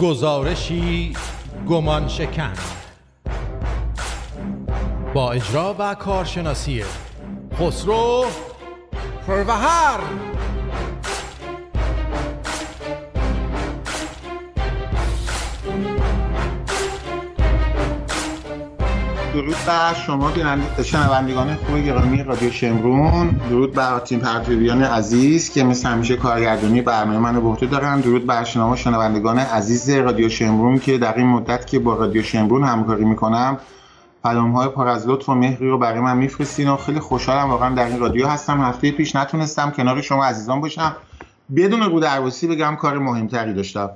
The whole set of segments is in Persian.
گزارشی گمان شکن. با اجرا و کارشناسی خسرو پروهر. درود بر شما شنوندگان خوب گرامی رادیو شمرون. درود بر تیم پرتویان عزیز که مثل همیشه کارگردانی برنامه منو به عهده دارن. درود بر شما شنوندگان عزیز رادیو شمرون که در این مدت که با رادیو شمرون همکاری می‌کنم پیام های پر از لطف و مهری رو برای من میفرستین و خیلی خوشحالم واقعا در این رادیو هستم. هفته پیش نتونستم کنار شما عزیزان باشم. بدون رو درواسی بگم کار مهمتری داشتم.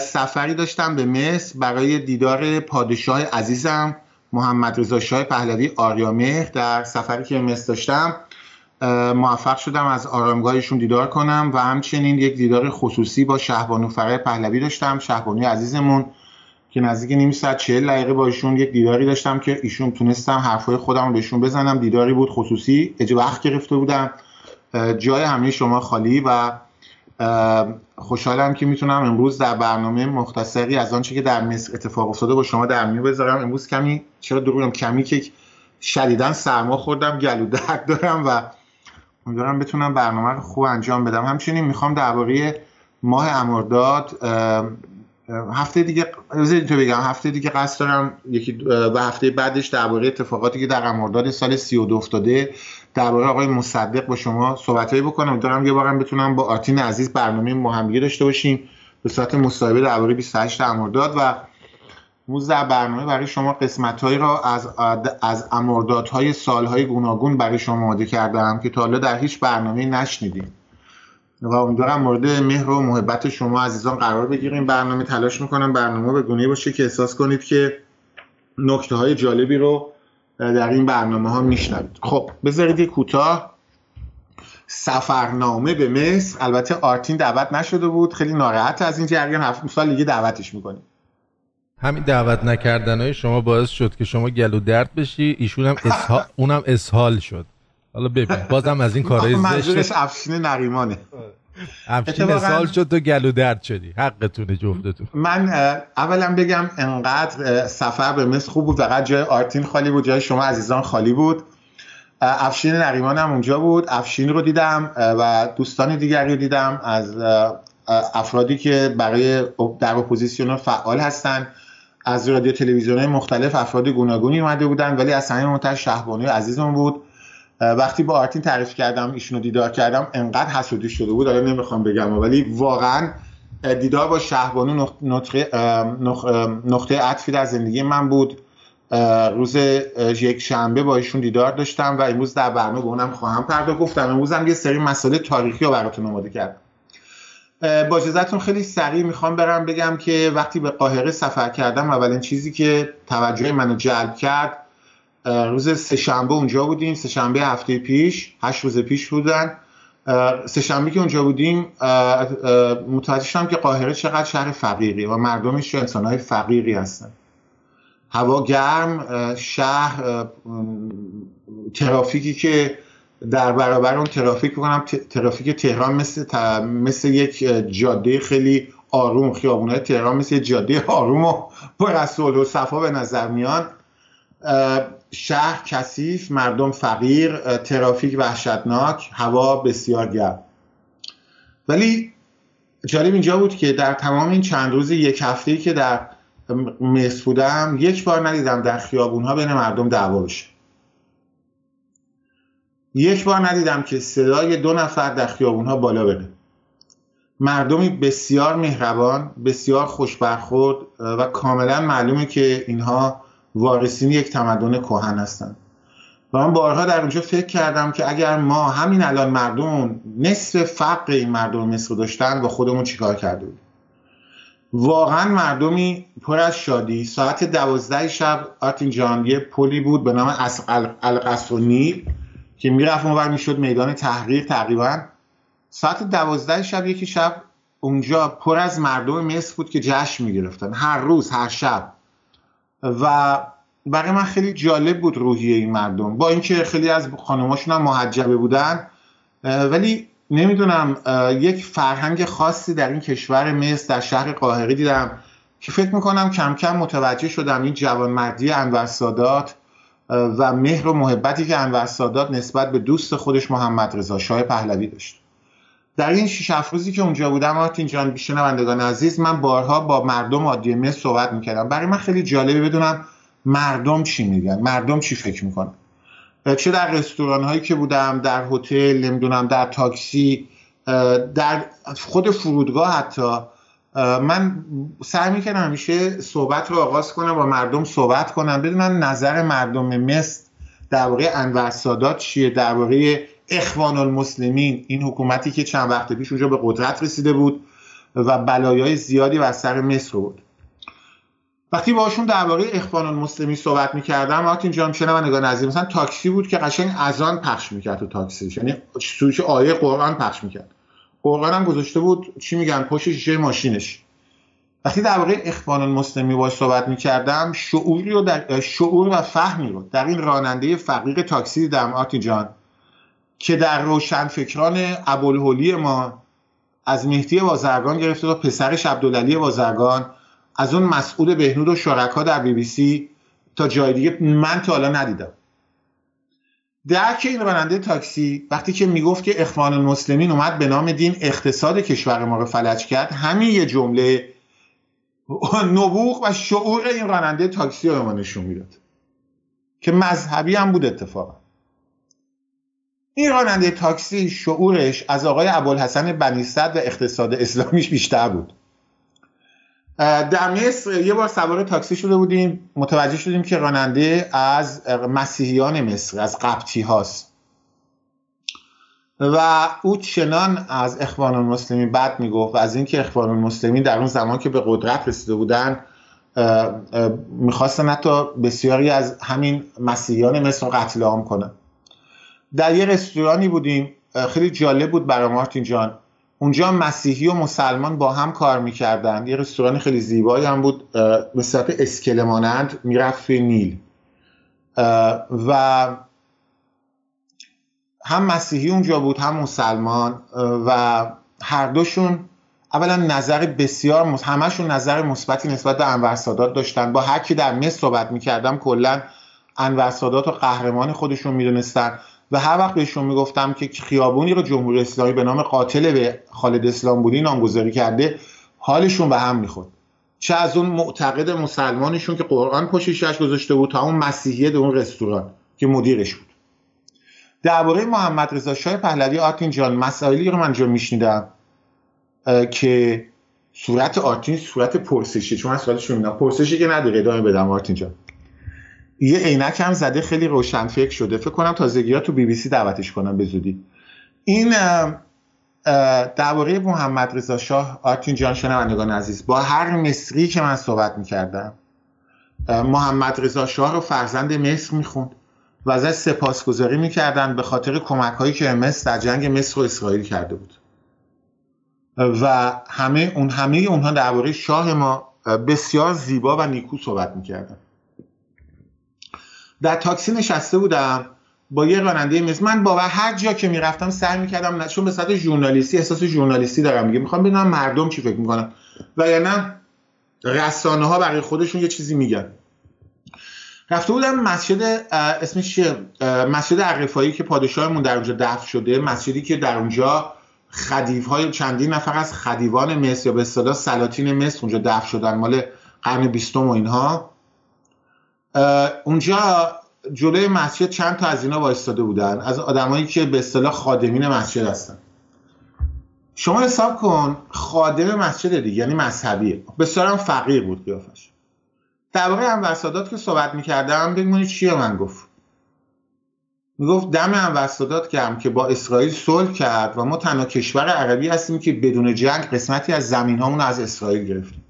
سفری داشتم به مصر برای دیدار پادشاه عزیزم. محمد رضا شاه پهلوی آریامهر در سفری که مصر داشتم موفق شدم از آرامگاهشون دیدار کنم و همچنین یک دیدار خصوصی با شهبانو فره پهلوی داشتم شهبانوی عزیزمون که نزدیک نیم ساعت چهل دقیقه با ایشون یک دیداری داشتم که ایشون تونستم حرفای خودم رو بهشون بزنم. دیداری بود خصوصی اجا وقت گرفته بودم. جای همه شما خالی و خوشحالم که می‌تونم امروز در برنامه مختصری از آنچه که در مصر اتفاق افتاده با شما در میون بذارم. امروز کمی چرا دروغم کمی که شدیدا سرما خوردم گلو درد دارم و امیدوارم بتونم برنامه رو خوب انجام بدم. همچنین می‌خوام درباره ماه امرداد هفته دیگه تو بگم هفته دیگه قصد دارم یکی و هفته بعدش درباره اتفاقاتی که در امرداد سال 32 افتاده درباره آقای مصدق با شما صحبتایی بکنم. دارم یه بارم بتونم با آرتین عزیز برنامه مهمگی داشته باشیم به صورت مصاحبه درباره 28 امرداد و موز در برنامه برای شما قسمت هایی را از از امردادهای سالهای گوناگون برای شما آماده کردم که تا حالا در هیچ برنامه نشنیدیم و امیدوارم مورد مهر و محبت شما عزیزان قرار بگیریم. برنامه تلاش می‌کنم برنامه به گونه باشه که احساس کنید که نکته های جالبی رو در این برنامه ها میشنوید. خب بذارید یه کوتاه. سفرنامه به مصر. البته آرتین دعوت نشده بود. خیلی ناراحت از این جریان. هفت سال دیگه دعوتش می‌کنیم. همین دعوت نکردن های شما باعث شد که شما گلو درد بشی. ایشون هم اسها... اونم اسهال شد. حالا ببین بازم از این کارهای زشت افشین نریمانه. افشین اسهال شد تو گلو درد شدی. حقتونه جفتتون. من اولا بگم انقدر سفر به مصر خوب بود. فقط جای آرتین خالی بود جای شما عزیزان خالی بود. افشین نریمان هم اونجا بود. افشین رو دیدم و دوستان دیگری رو دیدم. از افرادی که برای در اپوزیسیون فعال هستن. از رادیو تلویزیون مختلف افراد گوناگونی اومده بودن ولی از همه مهمتر شهبانوی عزیزم بود. وقتی با آرتین تعریف کردم ایشونو دیدار کردم انقدر حسودی شده بود الان نمی‌خوام بگم ولی واقعا دیدار با شهبانو نقطه نقطه عطفی در زندگی من بود. روز یک شنبه با ایشون دیدار داشتم و امروز در برنامه به اونم خواهم پرداخت. گفتم امروز هم یه سری مسئله تاریخی رو براتون آماده کردم. با اجازهتون خیلی سریع می‌خوام برم بگم که وقتی به قاهره سفر کردم اولین چیزی که توجه منو جلب کرد روز سهشنبه اونجا بودیم. سهشنبه هفته پیش هشت روز پیش بودن. سهشنبه که اونجا بودیم متوجه شدم که قاهره چقدر شهر فقیری و مردمش انسانهای فقیری هستن. هوا گرم شهر ترافیکی که در برابر اون ترافیک بکنم ترافیک تهران مثل مثل یک جاده خیلی آروم خیابونای تهران مثل یک جاده آروم و پر و صفا به نظر میان. شهر کثیف مردم فقیر ترافیک وحشتناک هوا بسیار گرم. ولی جالب اینجا بود که در تمام این چند روز یک هفته که در مصر بودم یک بار ندیدم در خیابون ها بین مردم دعوا بشه. یک بار ندیدم که صدای دو نفر در خیابون ها بالا بره. مردمی بسیار مهربان بسیار خوش برخورد و کاملا معلومه که اینها وارثین یک تمدن کهن هستند و من بارها در اونجا فکر کردم که اگر ما همین الان مردم نصف فقر این مردم مصر داشتن با خودمون چیکار کرده بود واقعا مردمی پر از شادی. ساعت دوازده شب آرتین جان یه پلی بود به نام القصر نیل که می‌رفت اونور می‌شد میدان تحریر تقریبا. ساعت دوازده شب یکی شب اونجا پر از مردم مصر بود که جشن می‌گرفتن. هر روز هر شب. و برای من خیلی جالب بود روحیه این مردم. با اینکه خیلی از خانماشون هم محجبه بودن ولی نمی‌دونم یک فرهنگ خاصی در این کشور مصر در شهر قاهره دیدم که فکر می‌کنم کم کم متوجه شدم این جوانمردی انور سادات و مهر و محبتی که انور سادات نسبت به دوست خودش محمد رضا شاه پهلوی داشت. در این شش روزی که اونجا بودم آرتین جان شنوندگان عزیز من بارها با مردم عادی مصر صحبت می‌کردم. برای من خیلی جالبه بدونم مردم چی میگن مردم چی فکر می‌کنن. چه در رستوران هایی که بودم در هتل نمی‌دونم در تاکسی در خود فرودگاه حتی من سعی می‌کنم همیشه صحبت رو آغاز کنم با مردم صحبت کنم بدونم نظر مردم مصر درباره انور سادات چیه درباره اخوان المسلمین این حکومتی که چند وقت پیش اونجا به قدرت رسیده بود و بلایای زیادی بر سر مصر بود. وقتی باشون درباره اخوان المسلمین صحبت می‌کردم وقتی اینجا هم نگاه نظیر مثلا تاکسی بود که قشنگ اذان پخش می‌کرد تو تاکسی. یعنی سویش آیه قرآن پخش می‌کرد. قرآن هم گذاشته بود چی میگن؟ پشت شیشه ماشینش. وقتی درباره اخوان المسلمین باش صحبت می‌کردم شعوری رو در شعور و فهمی رو در این راننده فقیر تاکسی آتی جان. که در روشن فکران ابوالهولی ما از مهدی بازرگان گرفته تا پسرش عبدالعلی بازرگان از اون مسئول بهنود و شرکا در بی بی سی تا جای دیگه من تا حالا ندیدم. درک این راننده تاکسی وقتی که می‌گفت که اخوان المسلمین اومد به نام دین اقتصاد کشور ما رو فلج کرد همین یه جمله نبوغ و شعور این راننده تاکسی رو ما نشون می‌داد. که مذهبی هم بود اتفاقا. این راننده تاکسی شعورش از آقای ابوالحسن بنی و اقتصاد اسلامیش بیشتر بود. در مصر یه بار سوار تاکسی شده بودیم متوجه شدیم که راننده از مسیحیان مصر از قبطی هاست. و او چنان از اخوان المسلمین بد می‌گفت و از اینکه اخوان المسلمین در اون زمان که به قدرت رسیده بودن می‌خواستن حتی بسیاری از همین مسیحیان مصر رو قتل عام کنن. در یه رستورانی بودیم. خیلی جالب بود برای مارتین جان. اونجا مسیحی و مسلمان با هم کار می‌کردن یه رستوران خیلی زیبایی هم بود. به صورت اسکله مانند می‌رفت توی نیل. و هم مسیحی اونجا بود هم مسلمان. و هر دوشون اولا نظر بسیار مص... همشون نظر مثبتی نسبت به انور سادات داشتن. با هر کی در مصر صحبت می‌کردم کلا انور سادات و قهرمان خودشون می‌دونستن. و هر وقت بهشون می‌گفتم که خیابونی رو جمهوری اسلامی به نام قاتل به خالد اسلام بودی نامگذاری کرده حالشون به هم می‌خورد. چه از اون معتقد مسلمانشون که قرآن پشتش گذاشته بود تا اون مسیحیه در اون رستوران که مدیرش بود. درباره محمد رضا شاه پهلوی آرتین جان مسائلی رو من جا میشنیدم که صورت آرتین صورت پرسشی چون من سوالش پرسشی که نداره ادامه بدم آرتین جان. یه عینک هم زده خیلی روشن فکر شده. فکر کنم تازگی ها تو بی بی سی دعوتش کنم به زودی. این درباره محمد رضا شاه آرتین جان شنوندگان عزیز با هر مصری که من صحبت می‌کردم محمد رضا شاه رو فرزند مصر می‌خوند و ازش سپاسگزاری می‌کردن به خاطر کمک هایی که مصر در جنگ مصر و اسرائیل کرده بود. و همه اون همه اونها درباره شاه ما بسیار زیبا و نیکو صحبت می‌کردن. در تاکسی نشسته بودم با یه راننده مثل من با هر جا که می‌رفتم سعی می‌کردم چون به سطح ژورنالیستی احساس ژورنالیستی دارم. میگه می‌خوام بدونم مردم چی فکر می‌کنن. و یا نه رسانه ها برای خودشون یه چیزی میگن. رفته بودم مسجد اسمش چیه؟ مسجد عرفایی که پادشاهمون در اونجا دفن شده. مسجدی که در اونجا خدیف های چندین نفر از خدیوان مصر یا به اصطلاح سلاطین مصر اونجا دفن شدن. مال قرن بیستم و اینها. اونجا جلوی مسجد چند تا از اینا وایستاده بودن. از آدمایی که به اصطلاح خادمین مسجد هستن. شما حساب کن خادم مسجد دیگه یعنی مذهبیه. بسیار فقیر بود قیافش. درباره هم سادات که صحبت می‌کردم بگمونی چیه من گفت. می‌گفت دم هم سادات کردم که با اسرائیل صلح کرد و ما تنها کشور عربی هستیم که بدون جنگ قسمتی از زمین هامون از اسرائیل گرفتیم.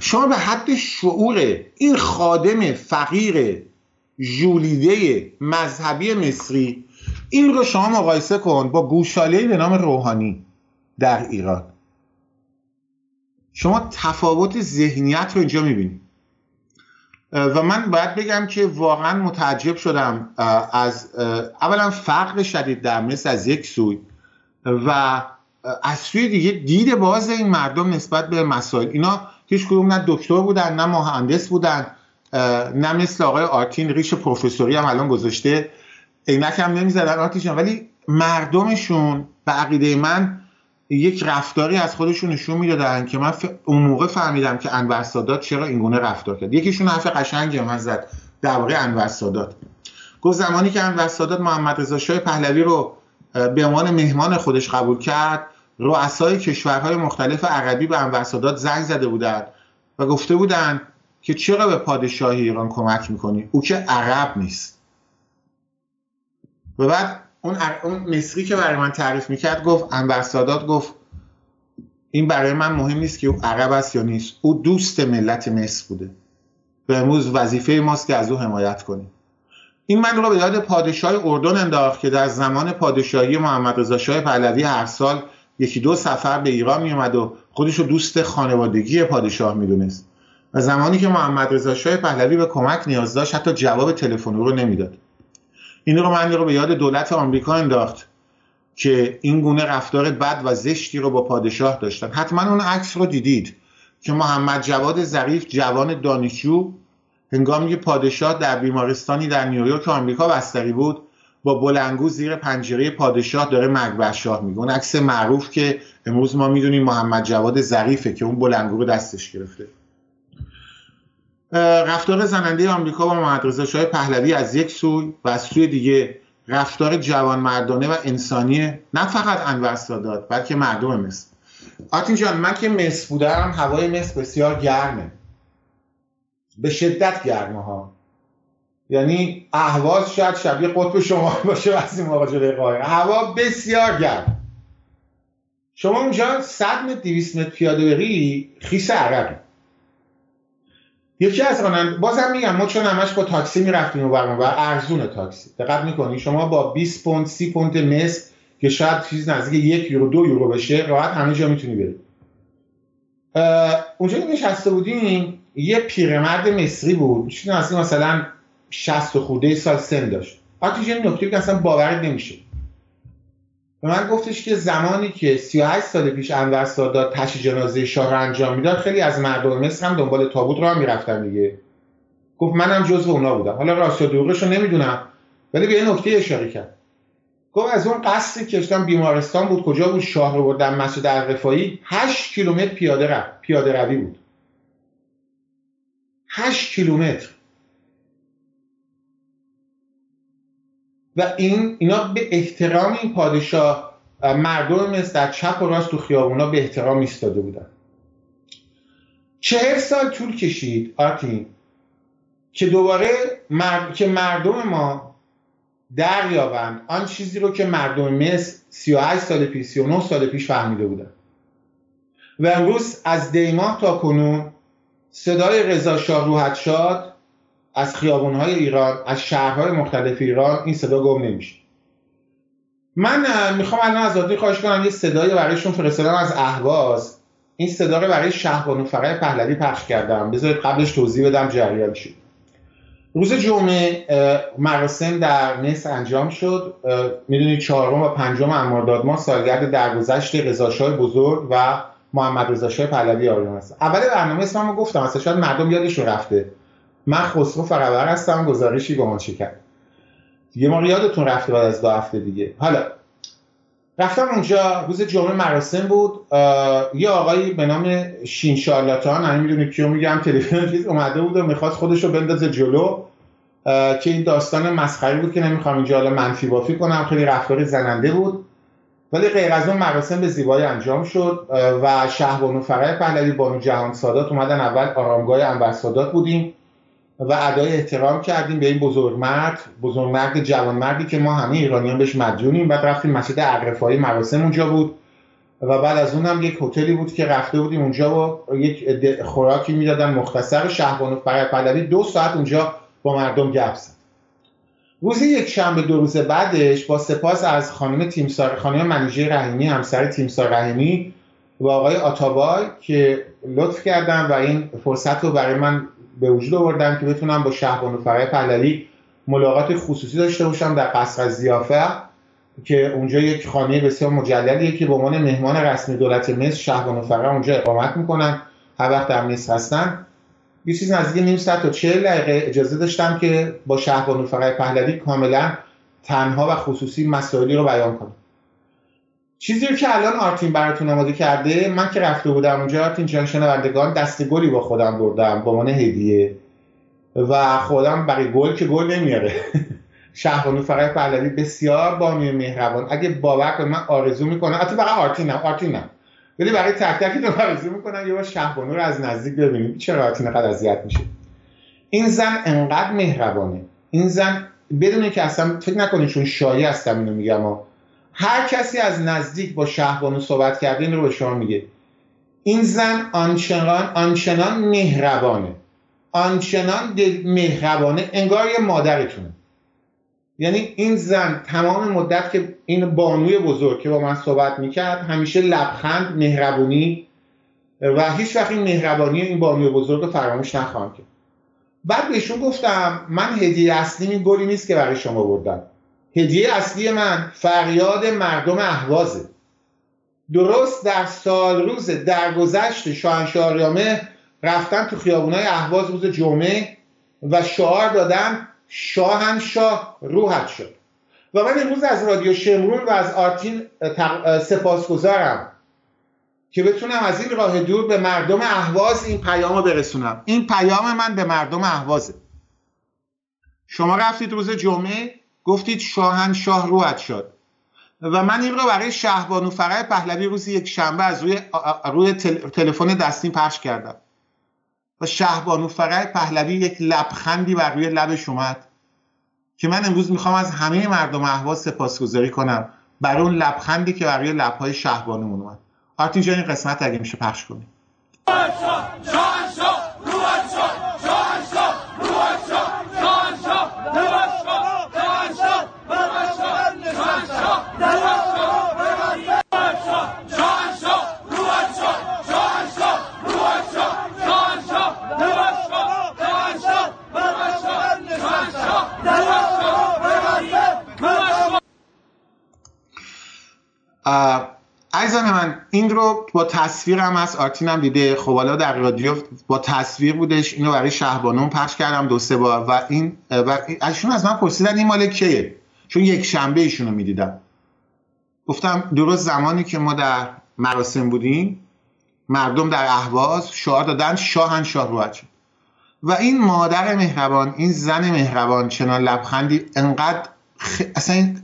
شما به حد شعور این خادم فقیر جولیده مذهبی مصری این رو شما مقایسه کن با گوشاله به نام روحانی در ایران. شما تفاوت ذهنیت رو اینجا می‌بینید. و من باید بگم که واقعا متعجب شدم از اولا فقر شدید در مصر از یک سوی و از سوی دیگه دید باز این مردم نسبت به مسائل. اینا هیچ کدوم نه دکتر بودن نه مهندس بودن نه مثل آقای آرتین ریش پروفسوری هم الان گذاشته. عینک هم نمی‌زدن آرتین ولی مردمشون به عقیده من یک رفتاری از خودشون نشون می‌دادن که من اون موقع فهمیدم که انور سادات چرا اینگونه رفتار کرد. یکیشون حرف قشنگی من زد درباره انور سادات. گفت زمانی که انور سادات محمد رضا شاه پهلوی رو به عنوان مهمان خودش قبول کرد رؤسای کشورهای مختلف عربی به انور سادات زنگ زده بودند و گفته بودند که چرا به پادشاهی ایران کمک می‌کنی؟ او که عرب نیست. و بعد اون, اون مصری که برای من تعریف می‌کرد گفت انور سادات گفت این برای من مهم نیست که او عرب است یا نیست. او دوست ملت مصر بوده. و امروز وظیفه ماست که از او حمایت کنیم این من رو به یاد پادشاه اردن انداخت که در زمان پادشاهی محمد رضا شاه پهلوی هر سال یکی دو سفر به ایران میومد و خودش رو دوست خانوادگی پادشاه می‌دونست. و زمانی که محمد رضا شاه پهلوی به کمک نیاز داشت حتی جواب تلفن رو نمی‌داد. این رو من رو به یاد دولت آمریکا انداخت که این گونه رفتار بد و زشتی رو با پادشاه داشتن. حتما اون عکس رو دیدید که محمد جواد ظریف جوان دانشجو هنگامی پادشاه در بیمارستانی در نیویورک آمریکا بستری بود با بلنگو زیر پنجره پادشاه داره مرگ شاه میگه. اون عکس معروف که امروز ما می‌دونیم محمد جواد ظریفه که اون بلنگو رو دستش گرفته. رفتار زننده آمریکا با محمد شاه پهلوی از یک سوی و از سوی دیگه رفتار جوان مردانه و انسانی نه فقط انور سادات بلکه مردم مصر. آتین جان من که مصر بودم هوای مصر بسیار گرمه. به شدت گرمه ها یعنی اهواز شاید شبیه قطب شما باشه وقتی مواجه قاهره هوا بسیار گرم. شما اونجا 100 متر 200 متر پیاده بری خیس عربی. یکی از راننده بازم میگم ما چون همش با تاکسی می‌رفتیم و برمون بر ارزون تاکسی. دقت می‌کنی شما با 20 پوند 30 پوند مس که شاید چیز نزدیک یک یورو دو یورو بشه راحت همه جا می‌تونی بری. اونجا که نشسته بودیم یه پیرمرد مصری بود. از مثلا 60 خورده سال سن داشت. آتیش این نکته که اصلا باور نمیشه. به من گفتش که زمانی که 38 سال پیش انور سادات تشی جنازه شاه را انجام می‌داد خیلی از مردم مصر هم دنبال تابوت را می‌رفتن دیگه. گفت منم جزو اونا بودم. حالا راست یا دروغش رو نمی‌دونم ولی به یه نکته اشاره کرد. گفت از اون قصری که بیمارستان بود کجا بود؟ شاه رو بردن مسجد الرفایی 8 کیلومتر پیاده رو پیاده روی بود. 8 کیلومتر. و این اینا به احترام این پادشاه مردم مثل در چپ و راست تو خیابونا به احترام ایستاده بودن. چهر سال طول کشید آرتین که دوباره که مردم ما دریابند. آن چیزی رو که مردم مصر 38 سال پیش 39 سال پیش فهمیده بودن. و امروز از دیماه تا کنون صدای رضا شاه روحت شاد از خیابونهای ایران از شهرهای مختلف ایران این صدا گم نمیشه. من می‌خوام الان از عادی خواهش کنم یه صدای برایشون فرستادم از اهواز. این صدا رو برای شهبانو فقط پهلوی پخش کردم. بذارید قبلش توضیح بدم جریان شد روز جمعه مراسم در مصر انجام شد. می‌دونید چهارم و پنجم امرداد ما سالگرد درگذشت رضاشاه بزرگ و محمد رضاشاه پهلوی آریان هست اول برنامه اسممو گفتم اصلا شاید مردم یادشون رفته. من خسرو فقبر هستم گزارشی با من کرد؟ دیگه ما یادتون رفته بعد از دو هفته دیگه. حالا رفتم اونجا روز جمعه مراسم بود. یه آقایی به نام شین شارلاتان همین می‌دونی کیو میگم تلفن چیز اومده بود و می‌خواست خودش رو بندازه جلو. که این داستان مسخره بود که نمی‌خوام اینجا حالا منفی بافی کنم. خیلی رفتار زننده بود. ولی غیر از اون مراسم به زیبایی انجام شد. و شهبانو فرای پهلوی بانو جهان سادات اومدن. اول آرامگاه انور سادات بودیم. و ادای احترام کردیم به این بزرگمرد بزرگمرد جوانمردی که ما همه ایرانیان بهش مدیونیم. بعد رفتیم مسجد اقرفایی مراسم اونجا بود. و بعد از اون هم یک هتلی بود که رفته بودیم اونجا و یک خوراکی می‌دادن. مختصر شهبانو پهلوی دو ساعت اونجا با مردم گپ زد. روز یک شنبه دو روز بعدش با سپاس از خانم تیمسار خانم منیژه رحیمی همسر تیمسار رحیمی و آقای آتابای که لطف کردن و این فرصت رو برای من به وجود آوردم که بتونم با شهبانو فرای پهلوی ملاقات خصوصی داشته باشم در قصر زیافه که اونجا یک خانه بسیار مجللیه که به عنوان مهمان رسمی دولت مصر شهبانو فرای اونجا اقامت می‌کنن هر وقت در مصر هستن. یه چیز نزدیک نیم ساعت تا چهل دقیقه اجازه داشتم که با شهبانو فرای پهلوی کاملا تنها و خصوصی مسائلی رو بیان کنم. چیزی رو که الان آرتین براتون آماده کرده من که رفته بودم اونجا آرتین جان شنوندگان دست گلی با خودم بردم با عنوان هدیه. و خودم برای گل که گل نمیاره. شهبانو فقط پهلوی بسیار بانوی مهربان. اگه باور کنید من آرزو می‌کنم حتی نه آرتین نه ولی برای تک تک آرزو می‌کنم یه بار شهبانو رو از نزدیک ببینیم. چرا آرتین قد اذیت میشه؟ این زن انقدر مهربانه. این زن بدون که اصلا فکر نکنید چون شایع هستم اینو میگم هر کسی از نزدیک با شهبانو صحبت کرده این رو به شما میگه. این زن آنچنان آنچنان مهربانه. آنچنان مهربانه. انگار یه مادرتونه. یعنی این زن تمام مدت که این بانوی بزرگ که با من صحبت می‌کرد همیشه لبخند مهربونی و هیچ وقت این مهربانی این بانوی بزرگ رو فراموش نخواهم کرد. بعد بهشون گفتم من هدیه اصلی این گلی نیست که برای شما بردم. هدیه اصلی من فریاد مردم اهوازه درست در سال روز درگذشت شاهنشاهریامه رفتن تو خیابونای اهواز روز جمعه و شعار دادن شاهنشاه روحت شد. و من امروز از رادیو شمرون و از آرتین سپاسگزارم که بتونم از این راه دور به مردم اهواز این پیام رو برسونم. این پیام من به مردم اهوازه شما رفتید روز جمعه گفتید شاهنشاه روحت شد. و من این رو برای شهبانو فرای پهلوی روز یک شنبه از روی روی تلفن دستیم پخش کردم. و شهبانو فرای پهلوی یک لبخندی بر روی لبش اومد که من امروز می‌خوام از همه مردم اهواز سپاسگزاری کنم برای اون لبخندی که بر روی لبهای شهبانو اومد. آرتین این قسمت اگه میشه پخش کنیم. عزیزان من این رو با تصویر هم از آرتین هم دیده. خب حالا در رادیو با تصویر بودش. اینو برای شهبانون پخش کردم دو سه بار. و این و ازشون از من پرسیدن این مال کیه؟ چون یک شنبه ایشونو می‌دیدم. گفتم درست زمانی که ما در مراسم بودیم مردم در اهواز شعار دادن شاهن شاه شد. و این مادر مهربان این زن مهربان چنان لبخندی انقدر خ... اصلا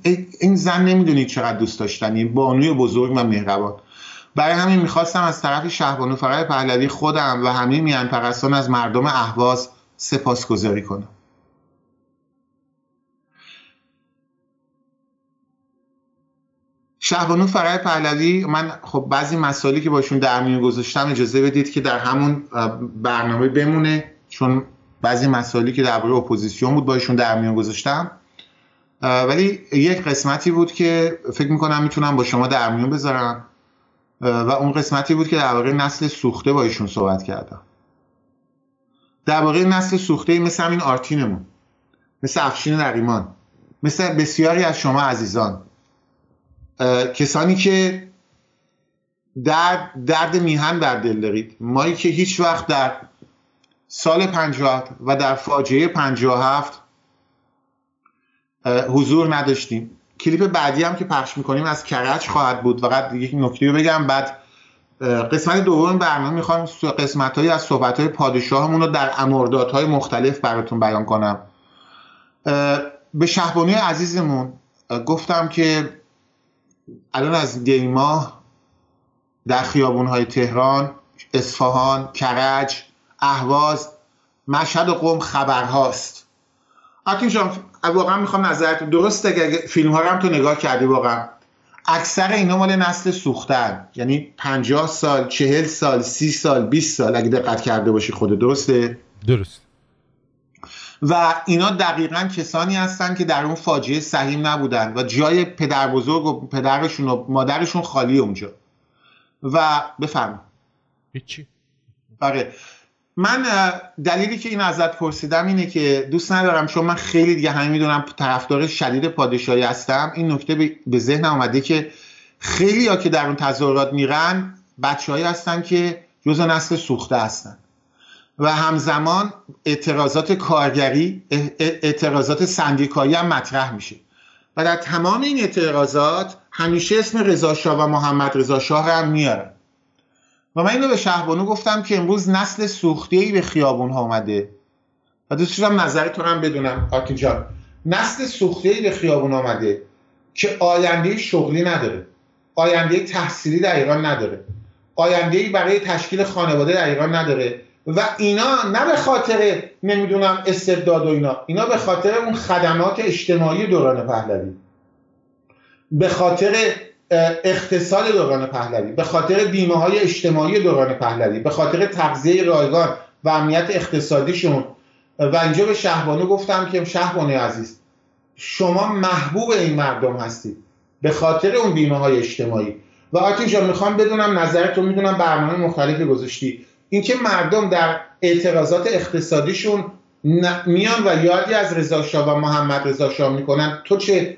این, زن نمی‌دونید چقدر دوست داشتنی بانوی بزرگ و مهربان. برای همین می‌خواستم از طرف شهبانو فرای پهلوی خودم و همه میان پرستان از مردم اهواز سپاسگزاری کنم. شهبانو فرای پهلوی من خب بعضی مسائلی که باشون در میون گذاشتم اجازه بدید که در همون برنامه بمونه چون بعضی مسائلی که درباره اپوزیسیون بود باشون در میون گذاشتم. ولی یک قسمتی بود که فکر می‌کنم می‌تونم با شما در میون بذارم. و اون قسمتی بود که درباره نسل سوخته با ایشون صحبت کردم. درباره نسل سوخته مثل همین آرتینمون مثل افشین نریمان مثل بسیاری از شما عزیزان. کسانی که درد, درد میهن بر دل دارید. مایی که هیچ وقت در سال 57 و در فاجعه 57 حضور نداشتیم. کلیپ بعدی هم که پخش می‌کنیم از کرج خواهد بود. فقط یک نکته رو بگم. بعد قسمت دوم برنامه می‌خوام قسمت هایی از صحبت های پادشاهمون رو در های مختلف براتون بیان کنم. به شهبانی عزیزمون گفتم که الان از دیماه در خیابون های تهران اصفهان کرج اهواز مشهد و قوم خبرهاست جان واقعا می‌خوام نظرت درسته که فیلم ها رو هم تو نگاه کردی واقعا. اکثر اینا مال نسل سوختن. یعنی 50 سال 40 سال 30 سال 20 سال اگه دقت کرده باشی خود درسته؟ درست. و اینا دقیقا کسانی هستن که در اون فاجعه سهیم نبودن و جای پدر بزرگ و پدرشون و مادرشون خالی اونجا. و بفرم هیچی. بله من دلیلی که این ازت پرسیدم اینه که دوست ندارم چون من خیلی دیگه همه می‌دونم طرفدار شدید پادشاهی هستم. این نکته به ذهن آمده که خیلی ها که در اون تظاهرات میرن بچههایی هستن که جز نسل سوخته هستن. و همزمان اعتراضات کارگری اعتراضات سندیکایی هم مطرح میشه. و در تمام این اعتراضات همیشه اسم رضا و محمد رضا شاه هم میارن. و من اینو به شهبانو گفتم که امروز نسل سوخته ای به خیابون ها اومده. و دوست دارم نظرتون هم بدونم آتی جان. نسل سوخته ای به خیابون آمده که آینده شغلی نداره. آینده تحصیلی در ایران نداره. آینده ای برای تشکیل خانواده در ایران نداره. و اینا نه به خاطر نمی‌دونم استبداد و اینا اینا به خاطر اون خدمات اجتماعی دوران پهلوی. به خاطر اقتصاد دوران پهلوی به خاطر بیمه های اجتماعی دوران پهلوی به خاطر تغذیه رایگان و امنیت اقتصادیشون. و اینجا به شهبانو گفتم که شهبانو عزیز شما محبوب این مردم هستید به خاطر اون بیمه های اجتماعی. و آتین جان می‌خوام بدونم نظرتون می‌دونم برنامه مختلفی گذاشتی. اینکه مردم در اعتراضات اقتصادیشون میان و یادی از رضا و محمد رضا شاه می‌کنن تو چه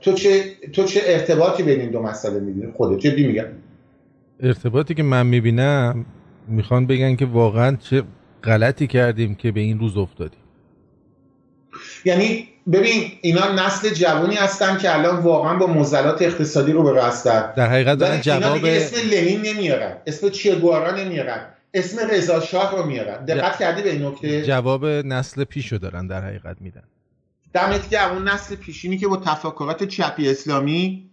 تو چه تو چه ارتباطی بین این دو مسئله می‌بینی خودت جدی میگم. ارتباطی که من می‌بینم می‌خوان بگن که واقعا چه غلطی کردیم که به این روز افتادیم. یعنی ببین اینا نسل جوانی هستن که الان واقعا با موزلات اقتصادی رو به هستن در حقیقت دارن جواب اسم لنین نمیارن اسم چگوارا نمیارن اسم رضا شاه رو میارن. دقت کردی به این نکته؟ جواب نسل پیشو دارن در حقیقت میدن. دمت گرم. اون نسل پیشینی که با تفکرات چپی اسلامی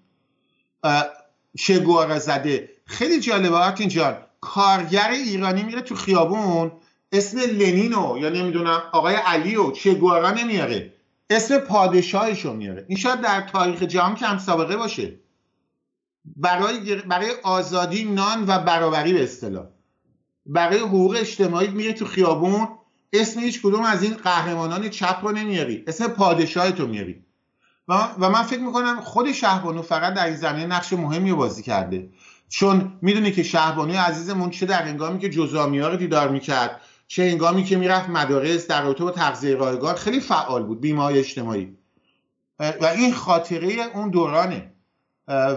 چگوارا زده. خیلی جالبه. آرتین جان کارگر ایرانی میره تو خیابون. اسم لنینو یا نمی‌دونم آقای علی و چگوارا نمیاره. اسم پادشاهش رو میاره. این شاید در تاریخ جهان کم سابقه باشه. برای برای آزادی نان و برابری به اصطلاح. برای حقوق اجتماعی میره تو خیابون. اسم هیچ کدوم از این قهرمانان چپ رو نمیاری. اسم پادشاه تو میاری. و من فکر می‌کنم خود شهبانو فقط در این زمینه نقش مهمی بازی کرده. چون می‌دونی که شهبانوی عزیزمون چه در هنگامی که جزامی ها رو دیدار می‌کرد چه هنگامی که می‌رفت مدارس در رابطه با تغذیه رایگان خیلی فعال بود بیمه اجتماعی. و این خاطره اون دورانه.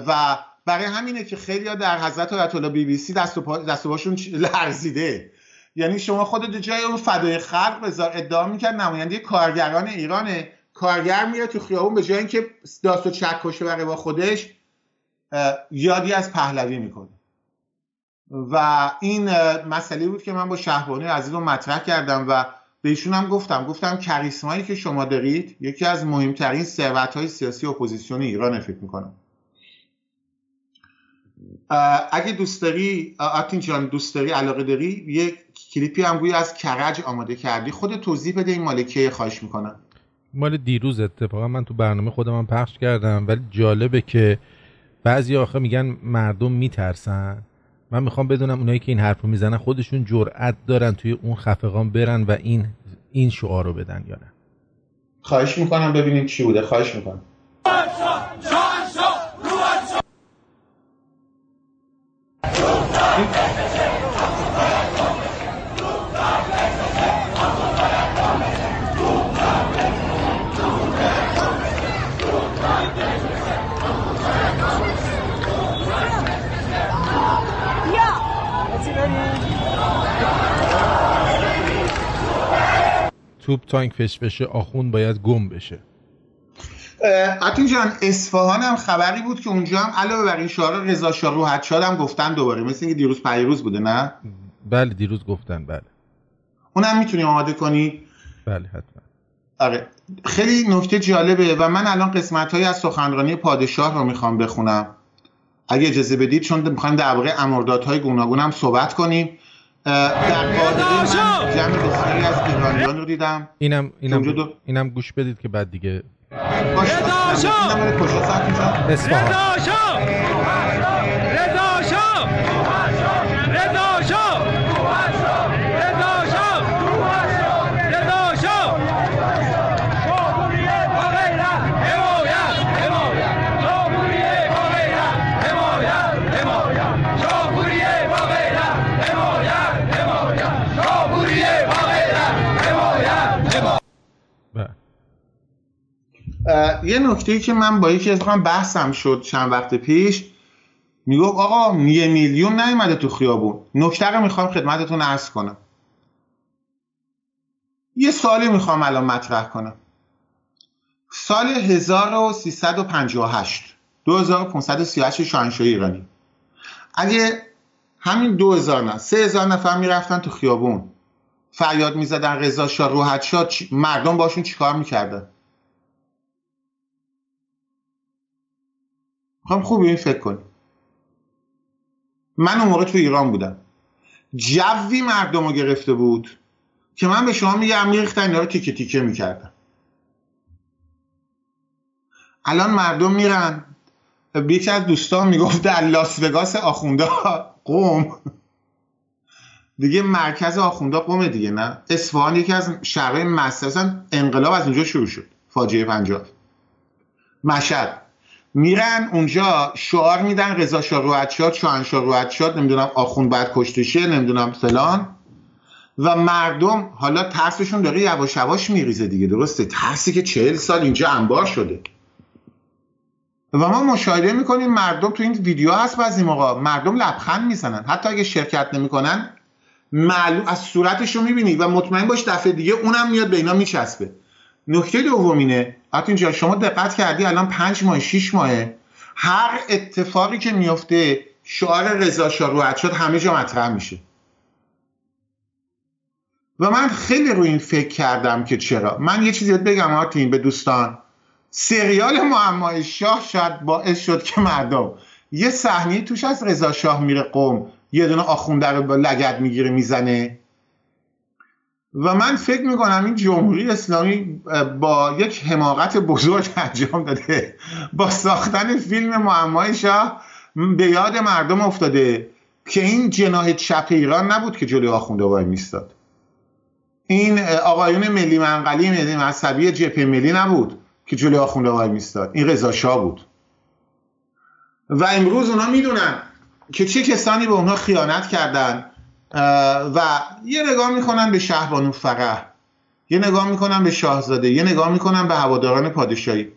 و برای همینه که خیلی در حضرت آیت الله بی بی سی دست و, دست و لرزیده. یعنی شما خودت جای اون فدای خلق بذار ادعا می‌کرد نماینده کارگران ایرانه. کارگر میره تو خیابون به جای اینکه داست و چکشه بره با خودش یادی از پهلوی می‌کنه. و این مسئله بود که من با شهبانی عزیز رو مطرح کردم و بهشون هم گفتم. گفتم کریسمایی که شما دارید یکی از مهمترین ثروت های سیاسی اپوزیسیون ایران فکر می‌کنم. اگه دوست داری آتین جان دوست داری علاقه داری یک کلیپی هم گوی از کرج آماده کردی. خود توضیح بده این مالکه خواهش می‌کنم. مال دیروز اتفاقا من تو برنامه خودم هم پخش کردم ولی جالبه که بعضی آخه میگن مردم میترسن. من می‌خوام بدونم اونایی که این حرف رو می‌زنن خودشون جرأت دارن توی اون خفقان برن و این این شعار رو بدن یا نه. خواهش می‌کنم ببینیم چی بوده. خواهش می‌کنم. توپ تانک فشفشه آخون باید گم بشه. اتون جان اصفهان هم خبری بود که اونجا هم علاوه بر این شعار رضا شاه شاد هم گفتن دوباره. مثل اینکه دیروز پیروز بوده نه؟ بله دیروز گفتن بله. اونم می‌تونی آماده کنی؟ بله حتما. آره. خیلی نکته جالبه و من الان قسمت های از سخنرانی پادشاه رو می‌خوام بخونم. اگه اجازه بدید چون می‌خوایم در واقع امردادهای گوناگون هم صحبت کنیم. در من جمع بسیاری از ایرانیان رو دیدم. اینم اینم دو... اینم گوش بدید که بعد دیگه باشه. اصفهان. یه نکته که من با یکی از بحثم شد چند وقت پیش می‌گفت آقا یه میلیون نیومده تو خیابون. نکته رو می‌خوام خدمتتون عرض کنم. یه سالی می‌خوام الان مطرح کنم. سال 1358 2538 شاهنشاهی ایرانی. اگه همین 2000 نه 3000 نفر می‌رفتن تو خیابون. فریاد می‌زدن رضا شاه روحت شاد مردم باشون چیکار می‌کردن؟ می‌خوام خوب این فکر کنیم من اون موقع تو ایران بودم. جوی مردم رو گرفته بود که من به شما میگم میریختن اینا رو تیکه تیکه می‌کردن. الان مردم میرن. یکی از دوستان می‌گفت در لاس وگاس آخونده قوم. دیگه مرکز آخونده قوم دیگه نه؟ اصفهان یکی از شهرهای مصر انقلاب از اونجا شروع شد. فاجعه پنجاه. مشهد. میرن اونجا شعار میدن رضا شاه روحت شاد شاهنشاه روحت شاد نمی‌دونم آخوند بعد کشته شه نمی‌دونم فلان. و مردم حالا ترسشون داره یواش یواش میریزه دیگه درسته؟ ترسی که چهل سال اینجا انبار شده. و ما مشاهده می‌کنیم مردم تو این ویدیو هست بعضی موقع مردم لبخند می‌زنن. حتی اگه شرکت نمی‌کنن معلوم از صورتش می‌بینی و مطمئن باش دفعه دیگه اونم میاد به اینا میچسبه. نکته دومینه اینجا شما دقت کردی الان پنج ماه شیش ماهه. هر اتفاقی که میفته شعار رضا شاه شد همه جا مطرح میشه. و من خیلی روی این فکر کردم که چرا. من یه چیزی بگم آرتین به دوستان. سریال معمای شاه شاید باعث شد که مردم یه صحنه توش از رضا شاه میره قوم یه دونه آخونده رو با لگت می‌گیره می‌زنه. و من فکر می‌کنم این جمهوری اسلامی با یک حماقت بزرگ انجام داده. با ساختن فیلم معمای شاه به یاد مردم افتاده که این جناه چپ ایران نبود که جلوی آخونده وای میستاد. این آقایون ملی منقلی ملی مذهبی جبهه ملی نبود که جلوی آخونده وای میستاد. این رضا شاه بود. و امروز اونا می‌دونن که چه کسانی به اونها خیانت کردن. و یه نگاه می‌کنن به شهبانو فقه یه نگاه می‌کنن به شاهزاده. یه نگاه می‌کنن به هواداران پادشاهی.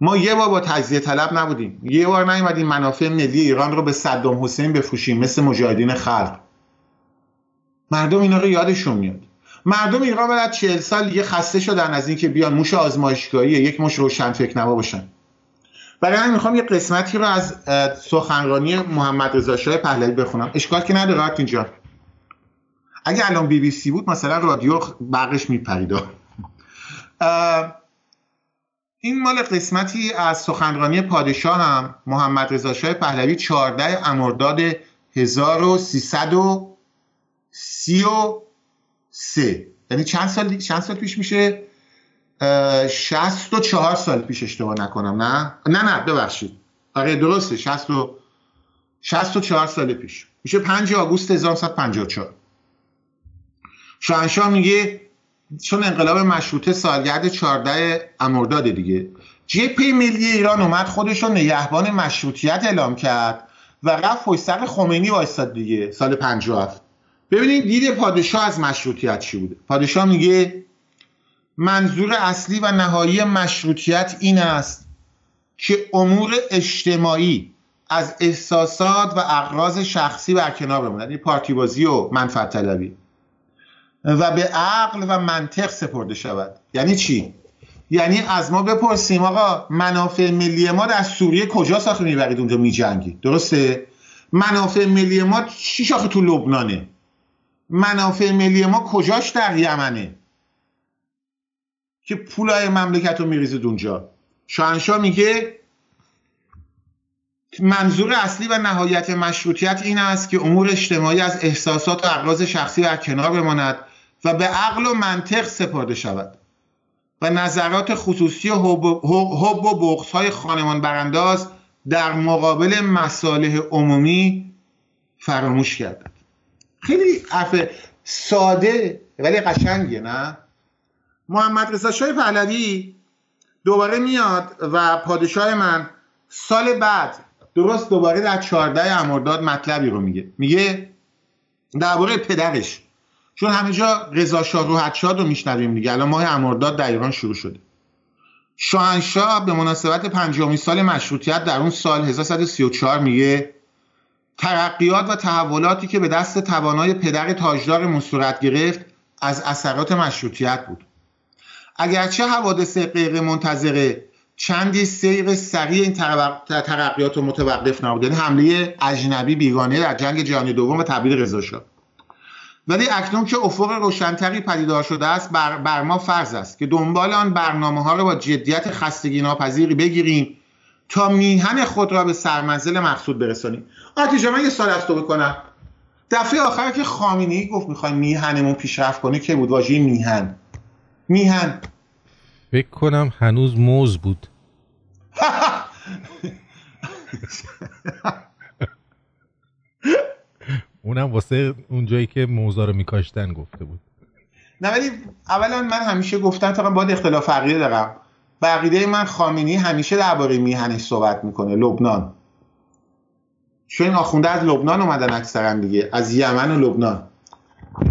ما یه بار با تجزیه طلب نبودیم. یه بار نیومدیم منافع ملی ایران رو به صدام حسین بفروشیم مثل مجاهدین خلق. مردم اینا رو یادشون میاد. مردم ایران بعد چهل سال یه خسته شدن از اینکه بیان موش آزمایشگاهی یک مش روشن فکر نما باشن. برای همین می‌خوام یه قسمتی رو از سخنرانی محمد رضا شاه پهلوی بخونم. اشکال که نداره اینجا. اگه الان بی بی سی بود مثلا رادیو برقش میپرید. این مال قسمتی از سخنرانی پادشاه هم محمد رضا شاه پهلوی 14 امرداد 1333 یعنی چند سال چند سال پیش میشه؟ 64 سال پیش اشتباه نکنم نه؟ نه نه ببخشید. آره درسته 60 64 سال پیش. میشه 5 آگوست 1954 شاهنشاه میگه چون انقلاب مشروطه سالگرد 14 امرداد دیگه جبهه ملی ایران اومد خودش رو نگهبان مشروطیت اعلام کرد و رفت پشت خمینی وایستاد دیگه سال 57 ببینید دید پادشاه از مشروطیت چی بوده؟ پادشاه میگه منظور اصلی و نهایی مشروطیت این است که امور اجتماعی از احساسات و اقراض شخصی برکنار بماند یعنی پارتی بازی و منفعت طلبی. و به عقل و منطق سپرده شود. یعنی چی؟ یعنی از ما بپرسیم آقا منافع ملی ما در سوریه کجا آخه می‌برید اونجا میجنگید درسته؟ منافع ملی ما چی شاخه تو لبنانه؟ منافع ملی ما کجاش در یمنه؟ که پولای مملکت رو میریزید اونجا. شاهنشاه میگه منظور اصلی و نهایت مشروطیت این است که امور اجتماعی از احساسات و اقراض شخصی در کنار بماند و به عقل و منطق سپرده شود و نظرات خصوصی و حب و بغض های خانمان برانداز در مقابل مصالح عمومی فراموش کردند خیلی حرف ساده ولی قشنگه نه؟ محمد رضا شاه پهلوی دوباره میاد و پادشاه من سال بعد درست دوباره در 14 امرداد مطلبی رو میگه. میگه درباره پدرش. چون همه جا رضا شاه شاد رو میشنویم دیگه. الان ماه امرداد در ایران شروع شده. شاهنشاه به مناسبت پنجمین سال مشروطیت در اون سال 1134 میگه ترقیات و تحولاتی که به دست توانای پدر تاجدار صورت گرفت از اثرات مشروطیت بود. اگرچه حوادث غیر منتظره چندی سیر سریع این ترقیات رو متوقف نبود یعنی حمله اجنبی بیگانه در جنگ جهانی دوم و تبدیل رضا ولی اکنون که افق روشنتری پدیدار شده است بر, بر ما فرض است که دنبال آن برنامه ها رو با جدیت خستگی ناپذیری بگیریم تا میهن خود را به سرمنزل مقصود برسانیم. آتی من یه سال از تو بکنم. دفعه آخر که خامینی گفت می‌خوایم میهنمون پیشرفت کنه که بود؟ واژه میهن. میهن. فکر کنم هنوز موز بود. اونم واسه اون جایی که موزا رو میکاشتن گفته بود. نه ولی اولا من همیشه گفتم تا باید اختلاف عقیده دارم. بقیده من خامینی همیشه درباره میهنش صحبت می‌کنه لبنان. چون این آخونده از لبنان اومدن اکثرا دیگه از یمن و لبنان.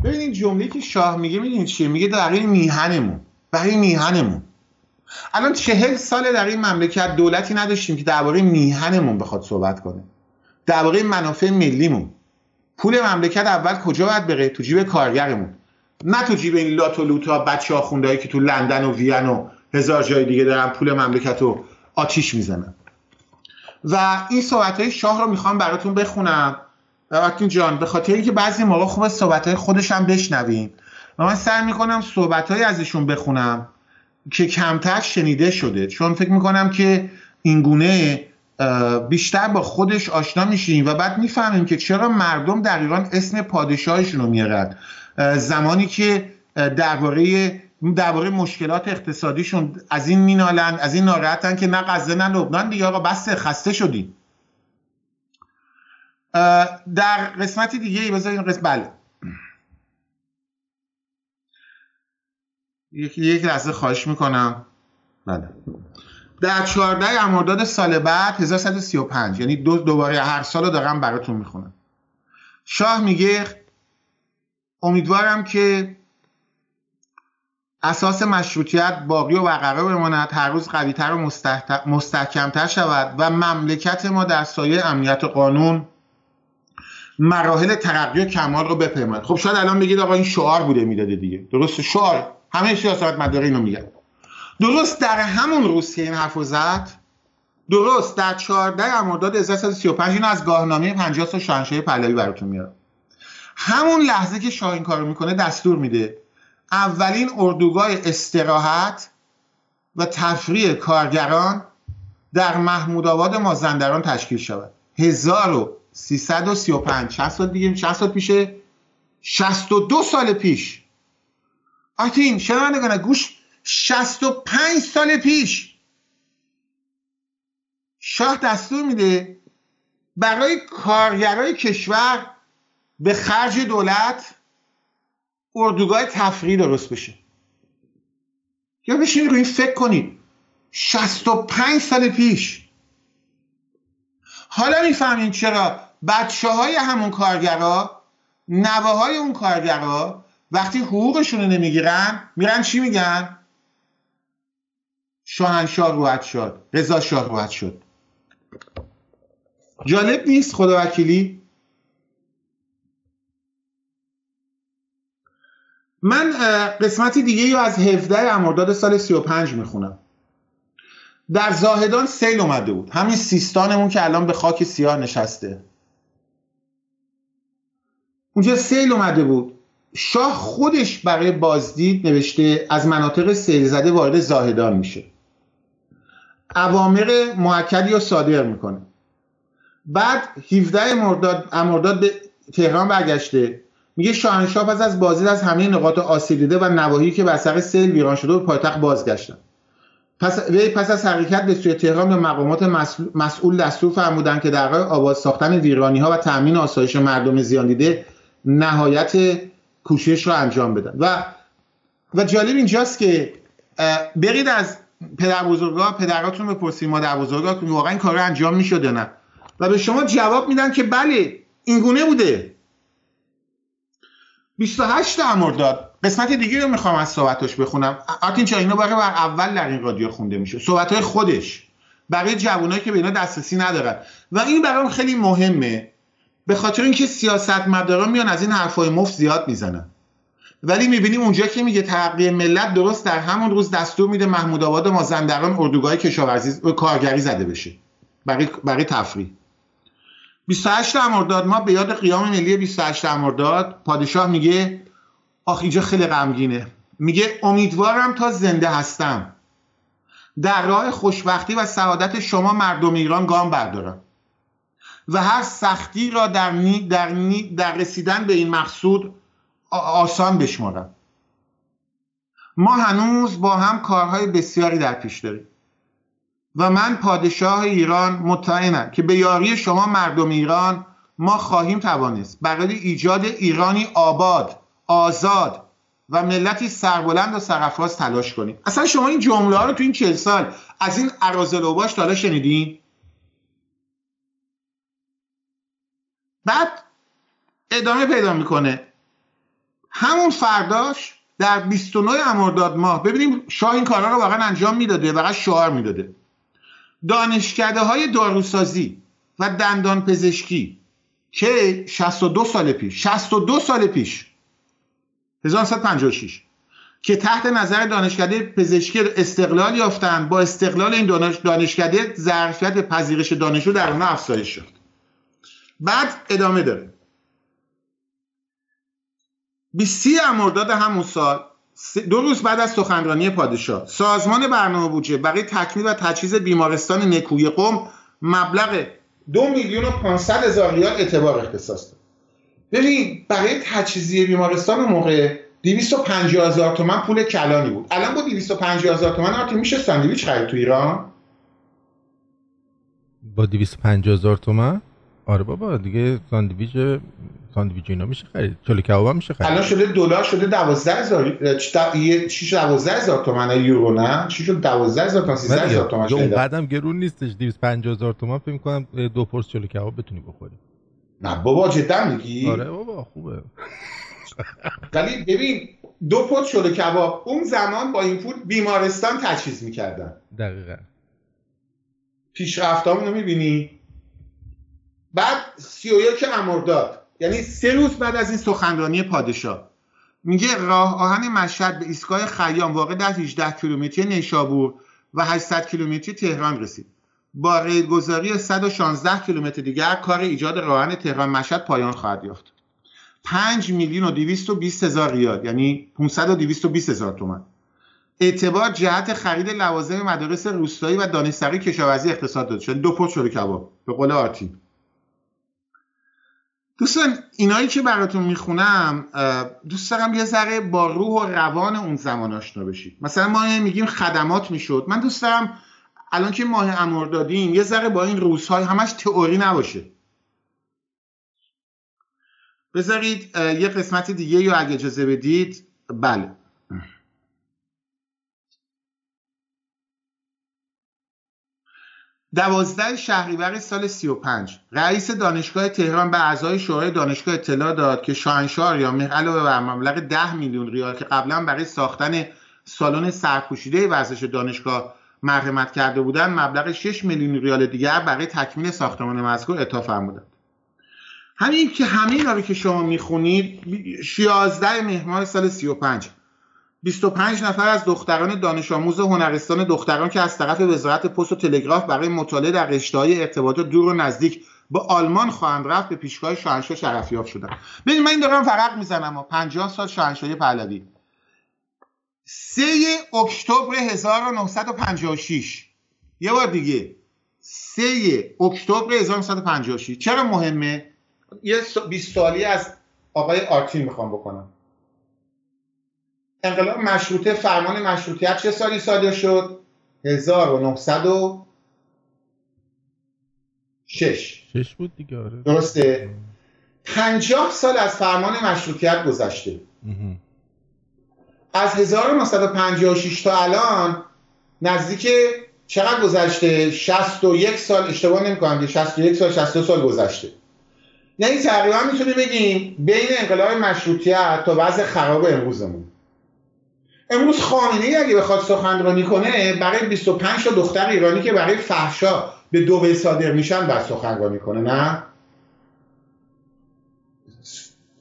ببینید جمله که شاه میگه می‌دونید چیه؟ میگه در میهنمون برای میهنمون. الان چهل سال در این مملکت دولتی نداشتیم که درباره میهنمون بخواد صحبت کنه. درباره منافع ملیمون. پول مملکت اول کجا باید بره؟ تو جیب کارگرمون. نه تو جیب این لات و لوتا بچه ها که تو لندن و وین و هزار جای دیگه دارن پول مملکت رو آتیش می‌زنن. و این صحبت های شاه رو می‌خوام براتون بخونم. وقتی جان به خاطر اینکه بعضی موقع خوب صحبت های خودش هم بشنویم و من سعی می‌کنم صحبت های ازشون بخونم که کمتر شنیده شده. چون فکر می‌کنم که اینگونه بیشتر با خودش آشنا میشیم و بعد می‌فهمیم که چرا مردم در اسم پادشاهشون رو میارن زمانی که درباره درباره مشکلات اقتصادیشون از این مینالن از این ناراحتن که نه غزه نه لبنان دیگه آقا بس خسته شدیم. در قسمت دیگه بذارین قسمت بله. یک لحظه خواهش می‌کنم. بله. در 14 امرداد سال بعد 1135 یعنی دو دوباره هر سال رو دارم براتون می‌خونم. شاه میگه امیدوارم که اساس مشروطیت باقی و برقرار بماند هر روز قویتر و مستحکمتر شود و مملکت ما در سایه امنیت قانون مراحل ترقی و کمال رو بپیماند خب شاید الان بگید آقا این شعار بوده می‌داده دیگه. درست شعار. همه سیاست مداره اینو میگن. درست در همون روز که این حرف زد درست در 14 مرداد 1335 اینو از گاهنامه 50 سال شاهنشاهی پهلوی براتون میارم. همون لحظه که شاه این کارو می‌کنه دستور میده. اولین اردوگاه استراحت و تفریح کارگران در محمود آباد مازندران تشکیل شود. 1335 60 سال دیگه 60 سال پیشه 62 سال پیش. آتین شنوندگان گوش 65 سال پیش. شاه دستور میده برای کارگرای کشور به خرج دولت اردوگاه تفریحی درست بشه. یا بشین روی فکر کنید. 65 سال پیش. حالا می‌فهمین چرا بچه های همون کارگرا نوه های اون کارگرا وقتی حقوقشون رو نمی‌گیرن میرن چی میگن؟ شاهنشاه روحت شد رضا شاه روحت شد. جالب نیست خدا وکیلی؟ من قسمتی دیگه رو از 17 امرداد سال 35 می‌خونم. در زاهدان سیل اومده بود. همین سیستانمون که الان به خاک سیاه نشسته. اونجا سیل اومده بود. شاه خودش برای بازدید نوشته از مناطق سیل زده وارد زاهدان میشه. اوامر معکدی رو صادر می‌کنه. بعد 17 مرداد به تهران برگشته. میگه شاهنشاه پس از بازدید از همه نقاط آسیب دیده و نواحی که بر سر سیل ویران شده به پایتخت بازگشتن پس وی پس از حرکت به سوی تهران به مقامات مسئول دستور فرمودند که در آباد ساختن ویرانی ها و تامین آسایش مردم زیان دیده نهایت کوشش رو انجام بدن. و و جالب اینجاست که برید از پدر بزرگا پدراتون بپرسید مادر بزرگا که واقعا این کار انجام می‌شده نه؟ و به شما جواب میدن که بله اینگونه بوده. 28 مرداد قسمت دیگه رو می‌خوام از صحبتاش بخونم. آرتین چا اینو برای اول در این رادیو خونده میشه. صحبت خودش. برای جوانایی که به اینا دسترسی ندارن. و این برام خیلی مهمه. به خاطر اینکه سیاستمدارا میان از این حرفای مفت زیاد می‌زنن. ولی می‌بینیم اونجا که میگه ترقی ملت درست در همون روز دستور میده محمود آباد مازندران اردوگاه کشاورزی کارگری زده بشه. برای برای تفریح. 28 مرداد ما به یاد قیام ملی 28 مرداد پادشاه میگه آخ اینجا خیلی غمگینه. میگه امیدوارم تا زنده هستم. در راه خوشبختی و سعادت شما مردم ایران گام بردارم. و هر سختی را در, نی در, نی در رسیدن به این مقصود آسان بشمارم. ما هنوز با هم کارهای بسیاری در پیش داریم. و من پادشاه ایران مطمئنم که به یاری شما مردم ایران ما خواهیم توانست برای ایجاد ایرانی آباد آزاد و ملتی سربلند و سرفراز تلاش کنیم. اصلا شما این جمله ها رو تو این چل سال از این باش تا شنیدین؟ بعد ادامه پیدا می‌کنه. همون فرداش در 29 امرداد ماه ببینیم شاه این کارا رو واقعا انجام می‌داده واقعا شعار می‌داده. دانشکده های داروسازی و دندان پزشکی که 62 سال پیش 62 سال پیش 1956 که تحت نظر دانشکده پزشکی استقلال یافتند با استقلال این دانشکده ظرفیت پذیرش دانشجو در اونها افزایش شد بعد ادامه داره. 20 مرداد همون سال دو روز بعد از سخنرانی پادشاه. سازمان برنامه بودجه برای تکمیل و تجهیز بیمارستان نکوی قوم مبلغ دو میلیون و پانصد هزار ریال اعتبار اختصاص داد. ببین برای تجهیز بیمارستان موقع 250 هزار تومن پول کلانی بود. الان با 250 هزار تومن آرتی میشه ساندویچ خرید تو ایران؟ با 250 هزار تومن؟ آره بابا دیگه ساندویچ ساندویچ اینا میشه خرید. چلو کباب میشه خرید. الان شده دلار شده 12000 6 12000 تومن یورو نه؟ 6 12000 تومن 13000 تومن شده اون بعدم گرون نیستش 250000 تومن. فکر کنم دو پرس چلو کباب بتونی بخوری. نه بابا جدا میگی؟ آره بابا خوبه. ولی ببین دو پت چلو کباب اون زمان با این پول بیمارستان تجهیز می‌کردن. دقیقا. پیشرفتامون رو می‌بینی؟ بعد 31 امرداد. یعنی سه روز بعد از این سخنرانی پادشاه. میگه راه آهن مشهد به ایستگاه خیام واقع در 18 کیلومتری نیشابور و 800 کیلومتری تهران رسید. با ریلگذاری 116 کیلومتر دیگر کار ایجاد راهن تهران مشهد پایان خواهد یافت. 5 میلیون و 220 هزار ریال یعنی 500 و 220 هزار تومن اعتبار جهت خرید لوازم مدارس روستایی و دانشسرای کشاورزی اقتصاد داده شد دو پشت شده کباب به قول آرتین. دوستان اینایی که براتون می‌خونم دوست دارم یه ذره با روح و روان اون زمان آشنا بشید. مثلا ما میگیم خدمات می‌شد. من دوست دارم الان که ماه امور دادیم یه ذره با این روزهای همش تئوری نباشه. بذارید یه قسمت دیگه یا اگه اجازه بدید بله. دوازده شهریور سال 35 رئیس دانشگاه تهران به اعضای شورای دانشگاه اطلاع داد که شاهنشاه یا علاوه بر مبلغ 10 میلیون ریال که قبلا برای ساختن سالن سرپوشیده ورزش دانشگاه مرحمت کرده بودند مبلغ 6 میلیون ریال دیگر برای تکمیل ساختمان مذکور اعطا فرمودند. همین که همین رو که شما می‌خونید 16 مهر سال 35 25 نفر از دختران دانش آموز هنرستان دختران که از طرف وزارت پست و تلگراف برای مطالعه در رشته‌های ارتباطات دور و نزدیک به آلمان خواهند رفت به پیشگاه شاهنشاه شرفیاب شدن ببینید من این دارم فرق می‌زنم و 50 سال شاهنشاهی پهلوی. 3 اکتبر 1956 یه بار دیگه. 3 اکتبر 1956 چرا مهمه؟ یه 20 سالی از آقای آرتین می‌خوام بکنم. انقلاب مشروطه فرمان مشروطیت چه سالی صادر شد؟ 1906 شش. بود دیگه آره. درسته. 50 سال از فرمان مشروطیت گذشته. از 1956 تا الان نزدیک چقدر گذشته؟ 61 سال اشتباه نمی کنم 61 سال 62 سال گذشته. یعنی تقریبا می‌تونیم بگیم بین انقلاب مشروطیت تا وضع خراب امروزمون. امروز خامنه ای اگه بخواد سخنرانی کنه برای 25 تا دختر ایرانی که برای فحشا به دو صادر میشن باید سخنرانی کنه نه؟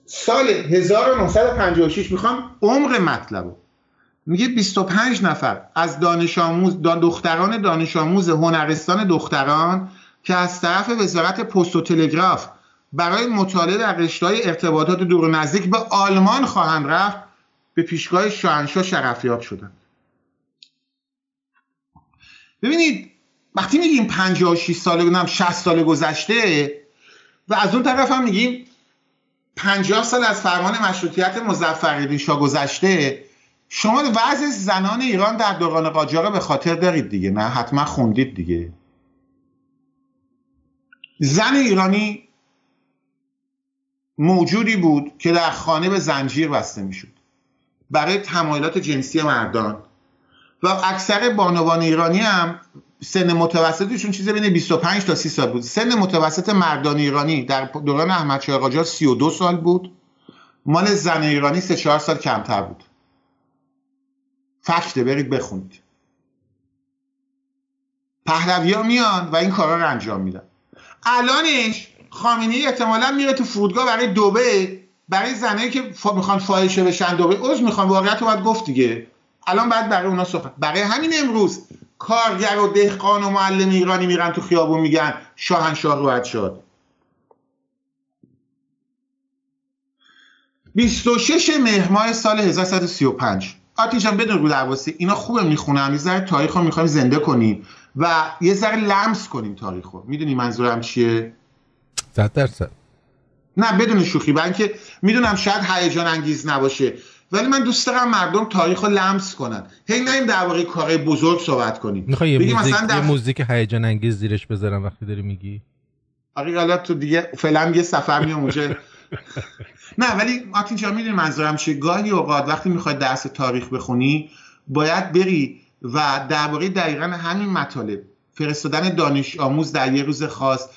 سال 1956 می‌خوام عمق مطلب میگه 25 نفر از دانش آموز دختران دانش آموز هنرستان دختران که از طرف وزارت پست و تلگراف برای مطالعه در رشته‌های ارتباطات دور و نزدیک به آلمان خواهند رفت به پیشگاه شاهنشاه شرفیاب شدند ببینید وقتی میگیم 56 سال بودم 60 سال گذشته و از اون طرف هم میگیم 50 سال از فرمان مشروطیت مظفرالدین شاه گذشته شما وضع زنان ایران در دوران قاجار به خاطر دارید دیگه نه؟ حتما خوندید دیگه. زن ایرانی موجودی بود که در خانه به زنجیر بسته می‌شد. برای تمایلات جنسی مردان. و اکثر بانوان ایرانی هم سن متوسطشون چیزی بین 25 تا 30 سال بود. سن متوسط مردان ایرانی در دوران احمد شاه قاجار 32 سال بود. مال زن ایرانی 3 4 سال کمتر بود. فکته برید بخونید. پهلوی ها میان و این کارا رو انجام میدن. الانش خامنه ای احتمالا میره تو فرودگاه برای دوبه برای زنایی که فا می‌خوان فاحشه بشن دوبه عضو می‌خوان واقعیت رو باید گفت دیگه. الان بعد برای اونا صحبت برای همین امروز کارگر و دهقان و معلم ایرانی میرن تو خیابون میگن شاهنشاه روحت شد. 26 مهر ماه سال 1135 آتین جان بدون رو درواسی اینا خوبه می‌خونم یه ذره تاریخ رو می‌خوایم زنده کنیم و یه ذره لمس کنیم تاریخ رو. می‌دونی منظورم چیه؟ صد درصد. نه بدون شوخی من که می‌دونم شاید هیجان انگیز نباشه. ولی من دوست دارم مردم تاریخ رو لمس کنن. هی نیم درباره کار بزرگ صحبت کنیم. می‌خوای یه موزیک در... یه موزیک هیجان انگیز زیرش بذارم وقتی داری میگی؟ آره حالا تو دیگه فعلا یه سفر میام اونجا. نه ولی ماتین جان می‌دونی منظورم چیه؟ گاهی اوقات وقتی می‌خوای درس تاریخ بخونی باید بری و درباره دقیقا همین مطالب فرستادن دانش آموز در یه روز خاص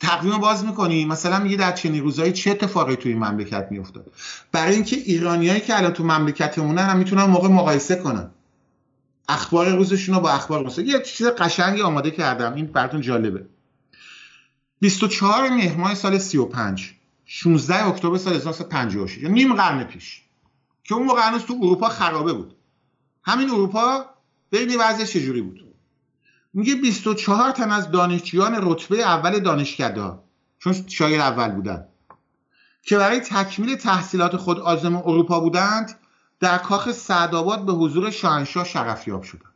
تقویم باز می‌کنی. مثلا میگه در چنین روزایی چه اتفاقی توی مملکت میافتاد؟ برای اینکه ایرانیایی که الان تو مملکتمونن هم می‌تونن موقع مقایسه کنن. اخبار روزشون رو با اخبار مثلا یه چیز قشنگی آماده کردم. این براتون جالبه. 24 مهر ماه سال 35 16 اکتبر سال 1956 یعنی نیم قرن پیش. که اون موقع هنوز تو اروپا خرابه بود. همین اروپا ببینید وضعش چجوری بود. میگه 24 تن از دانشجویان رتبه اول دانشکده چون شاگرد اول بودن که برای تکمیل تحصیلات خود آزم اروپا بودند در کاخ سعدآباد به حضور شاهنشاه شرفیاب شدند.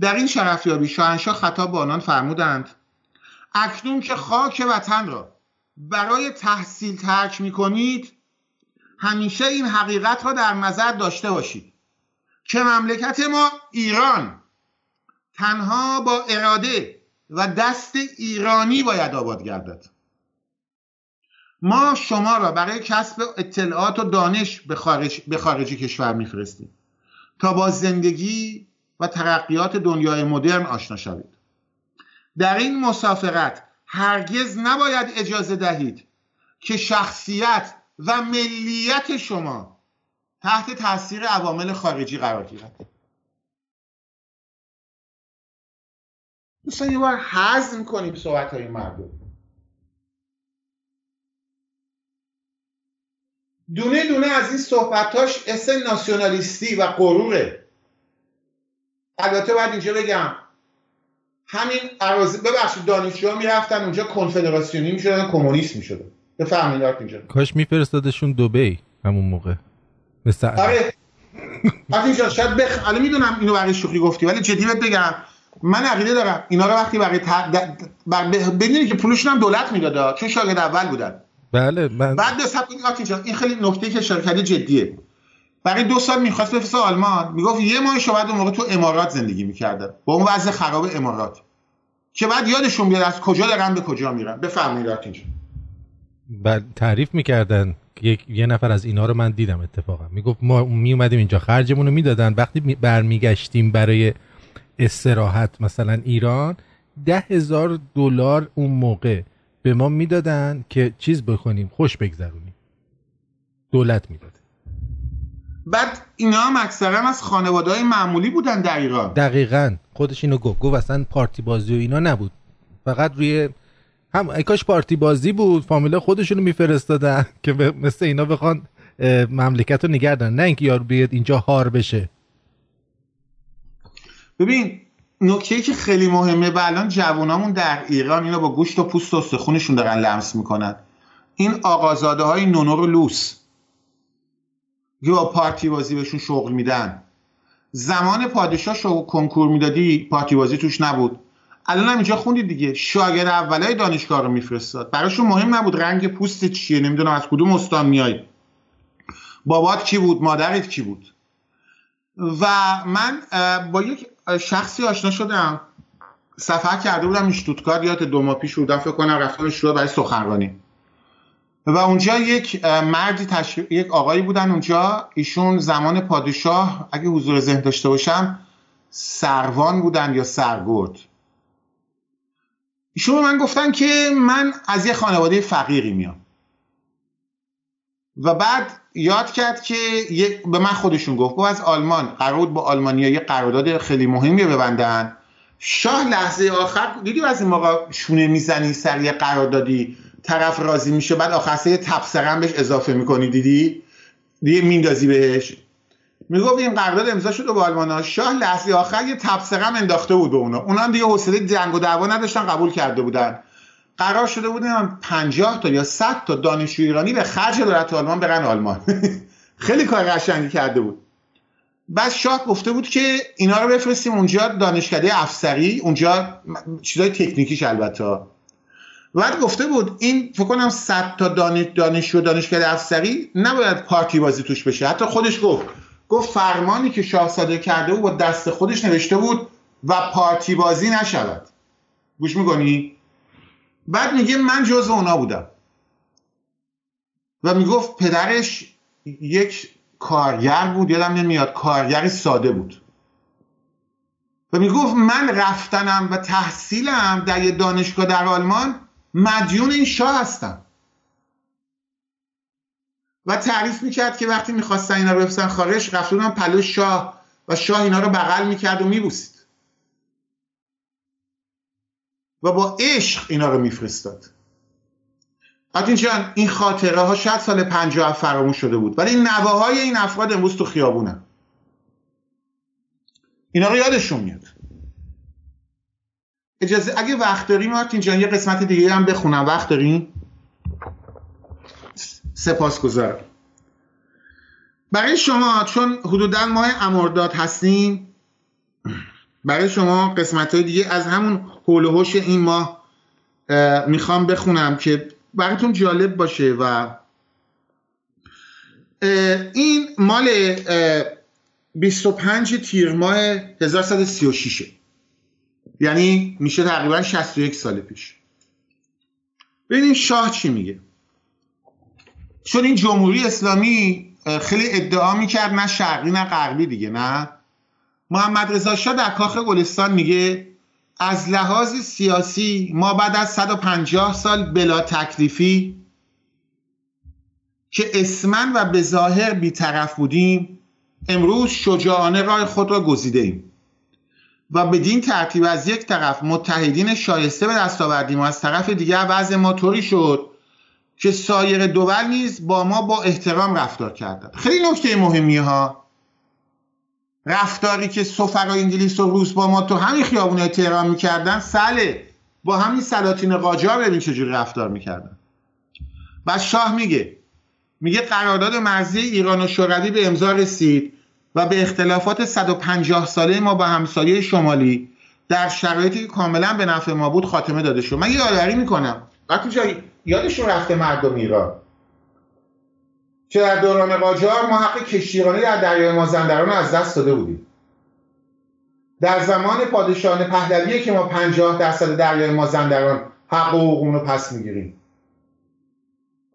در این شرفیابی شاهنشاه خطاب به آنان فرمودند اکنون که خاک وطن را برای تحصیل ترک می کنید همیشه این حقیقت را در نظر داشته باشید که مملکت ما ایران تنها با اراده و دست ایرانی باید آباد گردد. ما شما را برای کسب اطلاعات و دانش به, خارج، به خارجی کشور میفرستیم تا با زندگی و ترقیات دنیای مدرن آشنا شوید. در این مسافرت هرگز نباید اجازه دهید که شخصیت و ملیت شما تحت تاثیر عوامل خارجی قرار گیرد. دوستان یه بار حزم کنیم صحبت های مردم. دونه دونه از این صحبتاش اسم ناسیونالیستی و غروره. البته باید اینجا بگم همین عراضی ببخشید دانشجوها می‌رفتن اونجا کنفدراسیونی می‌شدن کمونیست می‌شدن. بفهمید اینجا کاش میفرستادشون دبی همون موقع. مثل آره. اینجا شاید بخ الان می‌دونم اینو برای شوخی گفتی ولی جدی بگم. من عقیده دارم. اینا رو وقتی برای بدونی که پولشون هم دولت می‌داد چون شاگرد اول بودن. بله من... بعد به این خیلی نکته که شرکتی جدیه. برای دو سال می‌خواست بفرست آلمان. می‌گفت یه ماه شما اون موقع تو امارات زندگی می‌کردن. با اون وضع خراب امارات. که بعد یادشون بیاد از کجا دارن به کجا میرن. بفرمایید اینجا. بعد تعریف می‌کردن. یک یه نفر از اینا رو من دیدم اتفاقا. می‌گفت ما می اومدیم اینجا خرجمون رو می‌دادن. وقتی برمیگشتیم برای استراحت مثلا ایران ده هزار دلار اون موقع به ما می‌دادن که چیز بکنیم خوش بگذرونیم. دولت می‌داد بعد اینا هم اکثرا از خانواده های معمولی بودن در ایران. دقیقا. خودش اینو گفت. گفت اصلا پارتی بازی و اینا نبود. فقط روی هم کاش پارتی بازی بود. فامیلا خودشونو میفرستادن که مثل اینا بخوان مملکت رو نگردن نه اینکه یارو بیاد اینجا هار بشه. ببین نکته که خیلی مهمه و الان جوانامون در ایران اینا با گوشت و پوست و استخونشون دارن لمس می‌کنن. این آقازاده های نونور لوس. که با پارتی بازی بهشون شغل میدن. زمان پادشاه شو کنکور می‌دادی پارتی بازی توش نبود. الان هم اینجا خوندید دیگه. شاگرد اولای دانشگاه رو میفرستاد. براشون مهم نبود رنگ پوست چیه نمی‌دونم از کدوم استان میای. بابات کی بود مادرت کی بود؟ و من با یک شخصی آشنا شدم. سفر کرده بودم اشتوتگارت یاد دو ماه پیش بودم فکر کنم رفتم اشتوتگارت برای سخنرانی. و اونجا یک مردی تشکیل یک آقایی بودن اونجا. ایشون زمان پادشاه اگه حضور ذهن داشته باشم سروان بودن یا سرگرد. ایشون من گفتن که من از یه خانواده فقیری میام. و بعد یاد کرد که به من خودشون گفت از آلمان قرار با آلمانیا یه قرارداد خیلی مهمی ببندن. شاه لحظه آخر دیدی از این موقع شونه می‌زنی سر یه قراردادی طرف راضی میشه بعد آخر یه تبصرم بهش اضافه می‌کنی دیدی؟ دیگه میندازی بهش. می‌گفت این قرارداد امضا شده با آلمان شاه لحظه آخر یه تبصرم انداخته بود به اونا. اونا هم دیگه حوصله جنگ و دعوا نداشتن قبول کرده بودن. قرار شده بود 50 تا یا 100 تا دانشجو ایرانی به خرج دولت آلمان برن آلمان. خیلی کار قشنگی کرده بود. بعد شاه گفته بود که اینا رو بفرستیم اونجا دانشکده افسری اونجا چیزای تکنیکیش البته. بعد گفته بود این فکر کنم 100 تا دانش دانشجو دانشکده افسری نباید پارتی بازی توش بشه. حتی خودش گفت گفت فرمانی که شاه صادر کرده بود با دست خودش نوشته بود و پارتی بازی نشود. گوش می‌کنی؟ بعد میگه من جزو اونا بودم. و می‌گفت پدرش یک کارگر بود یادم نمیاد کارگری ساده بود. و می‌گفت من رفتنم و تحصیلم در یه دانشگاه در آلمان مدیون این شاه هستم. و تعریف می‌کرد که وقتی می‌خواستن اینا رو بفرستن خارج رفته بودن پلو شاه و شاه اینا رو بغل می‌کرد و میبوسید. و با عشق اینا رو میفرستاد. آتین جان این خاطره ها شاید سال 50 فراموش شده بود ولی نوه های این افراد امروز تو خیابونن. اینا رو یادشون میاد. اجازه اگه وقت داریم مارتین جان یه قسمت دیگه هم بخونم. وقت داریم سپاس گذارم برای شما چون حدودا ماه امرداد هستیم برای شما قسمت های دیگه از همون حول و این ماه می‌خوام بخونم که براتون جالب باشه و این مال 25 تیر ماه 1136 یعنی میشه تقریبا 61 سال پیش. ببینیم شاه چی میگه؟ چون این جمهوری اسلامی خیلی ادعا می‌کرد نه شرقی نه غربی دیگه نه محمد رضا شاه در کاخ گلستان میگه از لحاظ سیاسی ما بعد از 150 سال بلا تکلیفی که اسمن و به ظاهر بیطرف بودیم امروز شجاعانه راه خود را گزیده ایم. و بدین ترتیب از یک طرف متحدین شایسته به دست آوردیم و از طرف دیگر وضع ما طوری شد که سایر دول نیز با ما با احترام رفتار کردند. خیلی نکته مهمی ها. رفتاری که سفرای انگلیس و روس با ما تو همین خیابون تهران می‌کردن سله. با همین سلاطین قاجار ببین چجوری رفتار می‌کردن. بعد شاه میگه میگه قرارداد مرزی ایران و شوروی به امضا رسید و به اختلافات 150 ساله ما با همسایه شمالی در شرایطی که کاملا به نفع ما بود خاتمه داده شد. من یادآوری می‌کنم. وقتی جایی یادشون رفته مردم ایران. که در دوران قاجار ما حق کشتیرانی در دریای مازندران از دست داده بودیم. در زمان پادشاهان پهلویه که ما 50 درصد دریای مازندران حق و حقوق رو پس می‌گیریم.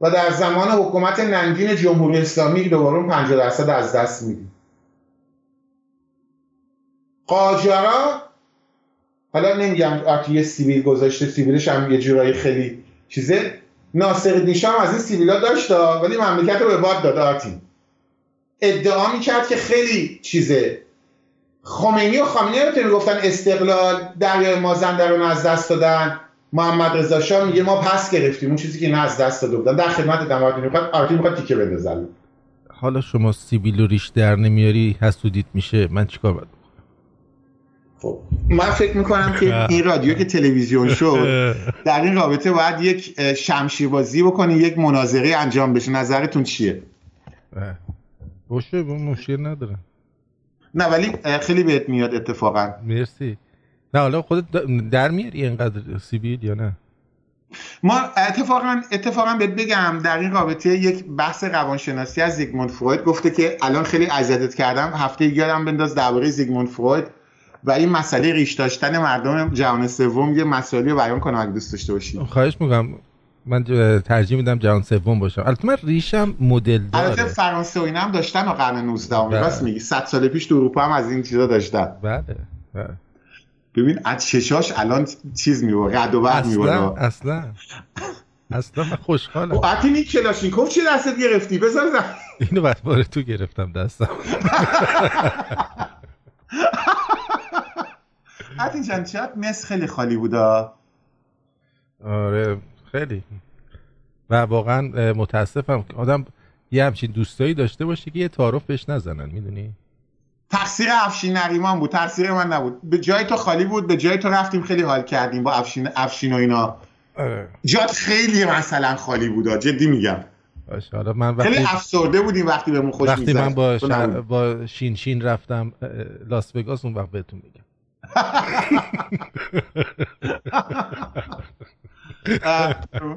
و در زمان حکومت ننگین جمهوری اسلامی دوباره اون 50 درصد از دست میدیم. قاجارا حالا نمیگم آتی یه سیبیل گذاشته سیبیلش هم یه جورایی خیلی چیزه. ناصر دیشام از این سیویلا داشت ولی مملکت رو به باد داد آرتین. ادعا می‌کرد که خیلی چیزه. خمینی و خامنه‌ای رو می‌گفتن استقلال دریای مازندران رو از دست دادن. محمد رضا شاه میگه ما پس گرفتیم اون چیزی که نه از دست داده بودن در خدمت دمارتی می‌خواد آرتین می‌خواد تیکه بندازن حالا شما سیبیل و ریش در نمیاری حسودیت میشه. من چیکار خب من فکر می‌کنم که این رادیو که تلویزیون شد در این رابطه باید یک شمشیر بازی بکنی یک مناظره انجام بشه. نظرتون چیه؟ باشه مشکل نداره. نه ولی خیلی بهت میاد اتفاقا. مرسی. نه حالا خودت در میاری اینقدر سیبیل یا نه؟ ما اتفاقا اتفاقا بهت بگم در این رابطه یک بحث روانشناسی از زیگموند فروید گفته که الان خیلی اذیتت کردم. هفته یادم بنداز درباره زیگموند فروید. و این مسئله ریش داشتن مردم جهان سوم یه مسئله رو بیان کنم اگه دوست داشته باشی. خواهش می‌کنم. من ترجیح میدم جهان سوم باشم البته من ریشم مدل داره. البته فرانسه و هم داشتن و قرن 19 راست میگی. 100 سال پیش تو اروپا هم از این چیزا داشتن. بله, بله. ببین از چشاش الان چیز می‌بره رد و برق می‌بره. اصلا. اصلا من خوشحالم. و حتی این کلاشینکوف چی دستت گرفتی؟ بذار اینو بعد باره تو گرفتم دستم. حتی جان چقدر مس خیلی خالی بودا. آره خیلی. و واقعا متاسفم. آدم یه همچین دوستایی داشته باشه که یه تعارف بهش نزنن می‌دونی؟ تقصیر افشین نریمان بود. تقصیر من نبود. به جای تو خالی بود به جای تو رفتیم خیلی حال کردیم با افشین افشین و اینا. آره. جات خیلی مثلا خالی بود جدی میگم. حالا من وقتی خیلی افسرده بودیم وقتی بهمون خوش وقتی من با, با شین شین رفتم لاس وگاس اون وقت بهتون میگم.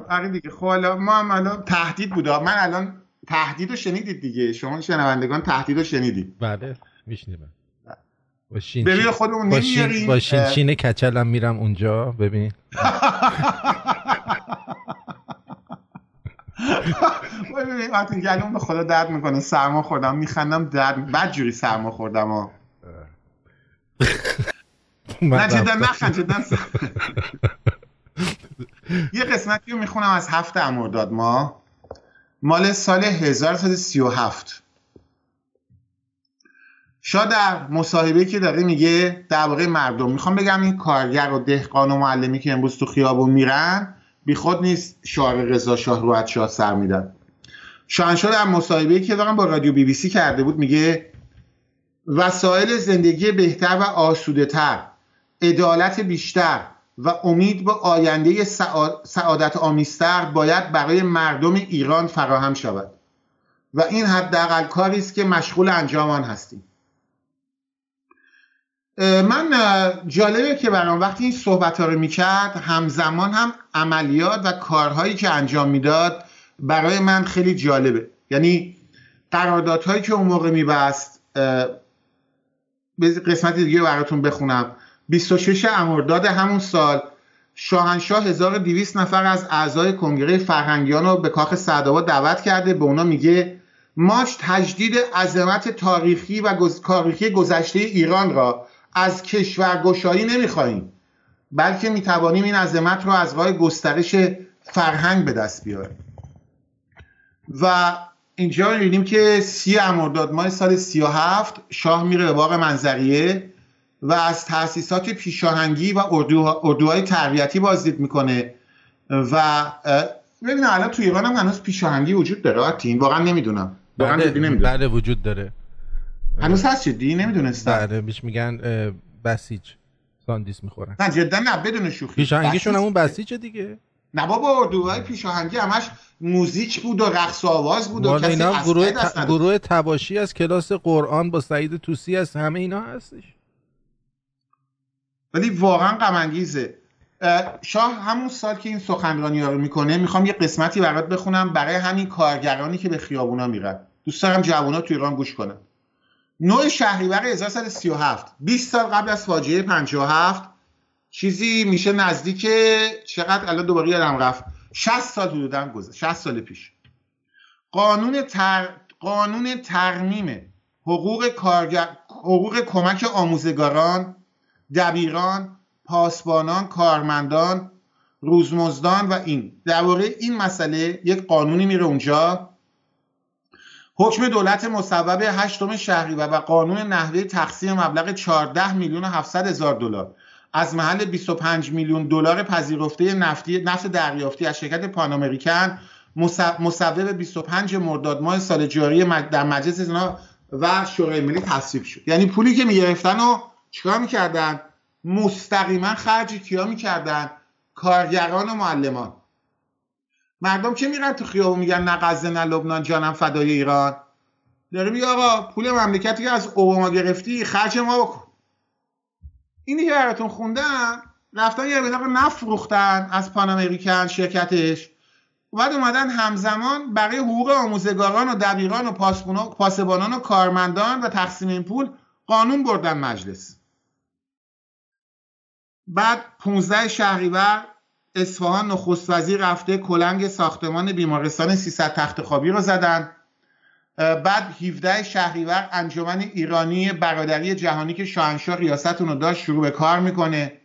آره دیگه. خب ما هم الان تهدید بود. من الان تهدید رو شنیدید دیگه. شما شنوندگان تهدید رو شنیدید. بله میشنیدم ببین خودمون نمیاریم. با شین کچلم میرم اونجا. ببین. ببین وقتی گلوم به خدا درد می‌کنه. سرما خوردم میخندم درد بد جوری سرما خوردم ها نه جدا نخند جدا یه قسمتی رو می‌خونم از هفت امرداد ما. مال سال 1337 شا در مصاحبه که داره میگه درباره مردم می‌خوام بگم این کارگر و دهقان و معلمی که امروز تو خیابون میرن بیخود نیست شعار رضا شاه رو شاه سر میدن. شاهنشاه در مصاحبه که دارم با رادیو بی بی سی کرده بود میگه وسایل زندگی بهتر و آسوده تر عدالت بیشتر و امید به آینده سعادت آمیستر باید برای مردم ایران فراهم شود. و این حداقل کاری است که مشغول انجام آن هستیم من جالبه که برام وقتی این صحبت ها رو می‌کرد همزمان هم عملیات و کارهایی که انجام می‌داد برای من خیلی جالبه. یعنی قراردادهایی که اون موقع میبست قسمت دیگه براتون بخونم. 26 امرداد همون سال. شاهنشاه 1200 نفر از اعضای کنگره فرهنگیان رو به کاخ سعدآباد دعوت کرده. به اونا میگه ما تجدید عظمت تاریخی و تاریخی گذشته ایران را از کشورگشایی نمی‌خواهیم. بلکه می‌توانیم این عظمت رو از راه گسترش فرهنگ به دست بیاریم. و اینجا می‌بینیم که سی امرداد ماه سال 37 شاه میره به باغ منظریه. و از تاسیسات پیشاهنگی و اردوهای تربیتی بازدید می‌کنه. و ببینم الان تو ایران هم هنوز پیشاهنگی وجود داره آتین. واقعا نمی‌دونم. واقعا بله, بله وجود داره. هنوز هست چدی نمی‌دونستم. بله بیش میگن بسیج. ساندیس می‌خورن. نه جدا نه بدون شوخی. پیشاهنگیشون همون بسیج دیگه. نه بابا اردوهای پیشاهنگی همش موزیک بود و رقص و آواز بود و کسی اینا گروه, ت... گروه تباشی از کلاس قرآن با سعید توسی از همه اینا هستش. ولی واقعا غم شاه همون سال که این سخنرانی ها رو می‌کنه می‌خوام یه قسمتی برات بخونم برای همین کارگرانی که به خیابونا میرن. دوست دارم جوونا تو ایران گوش کنن. نوع شهریور 1337 20 سال قبل از فاجعه 57 چیزی میشه نزدیک چقدر؟ الان دوباره یادم رفت. 60 سال حدودا گذشت. 60 سال پیش. قانون تر... قانون ترمیم حقوق کارگر حقوق کمک آموزگاران دبیران پاسبانان کارمندان روزمزدان و این. درباره این مسئله یک قانونی میره اونجا. حکم دولت مصوب هشتم شهریور و قانون نحوه تقسیم مبلغ 14 میلیون و 700 هزار دلار. از محل 25 میلیون دلار پذیرفته نفتی نفت دریافتی از شرکت پان امریکن مصوب 25 مرداد ماه سال جاری در مجلس و شورای ملی تصویب شد. یعنی پولی که می‌گرفتن و چیکار می‌کردن؟ مستقیما خرج کیا می‌کردن؟ کارگران و معلمان. مردم که میرن تو خیابون میگن نه غزه نه لبنان جانم فدای ایران؟ داره میگه آقا پول مملکتی که از اوباما گرفتی خرج ما بکن. اینی که براتون خوندم رفتن یه مقدار نفت از پان امریکن شرکتش. بعد اومدن همزمان برای حقوق آموزگاران و دبیران و پاسبانان و کارمندان و تقسیم این پول قانون بردن مجلس. بعد 15 شهریور اصفهان نخست وزیر رفته کلنگ ساختمان بیمارستان 300 تخت خوابی رو زدن. بعد 17 شهریور انجمن ایرانی برادری جهانی که شاهنشاه ریاست اونو داشت شروع به کار می‌کنه.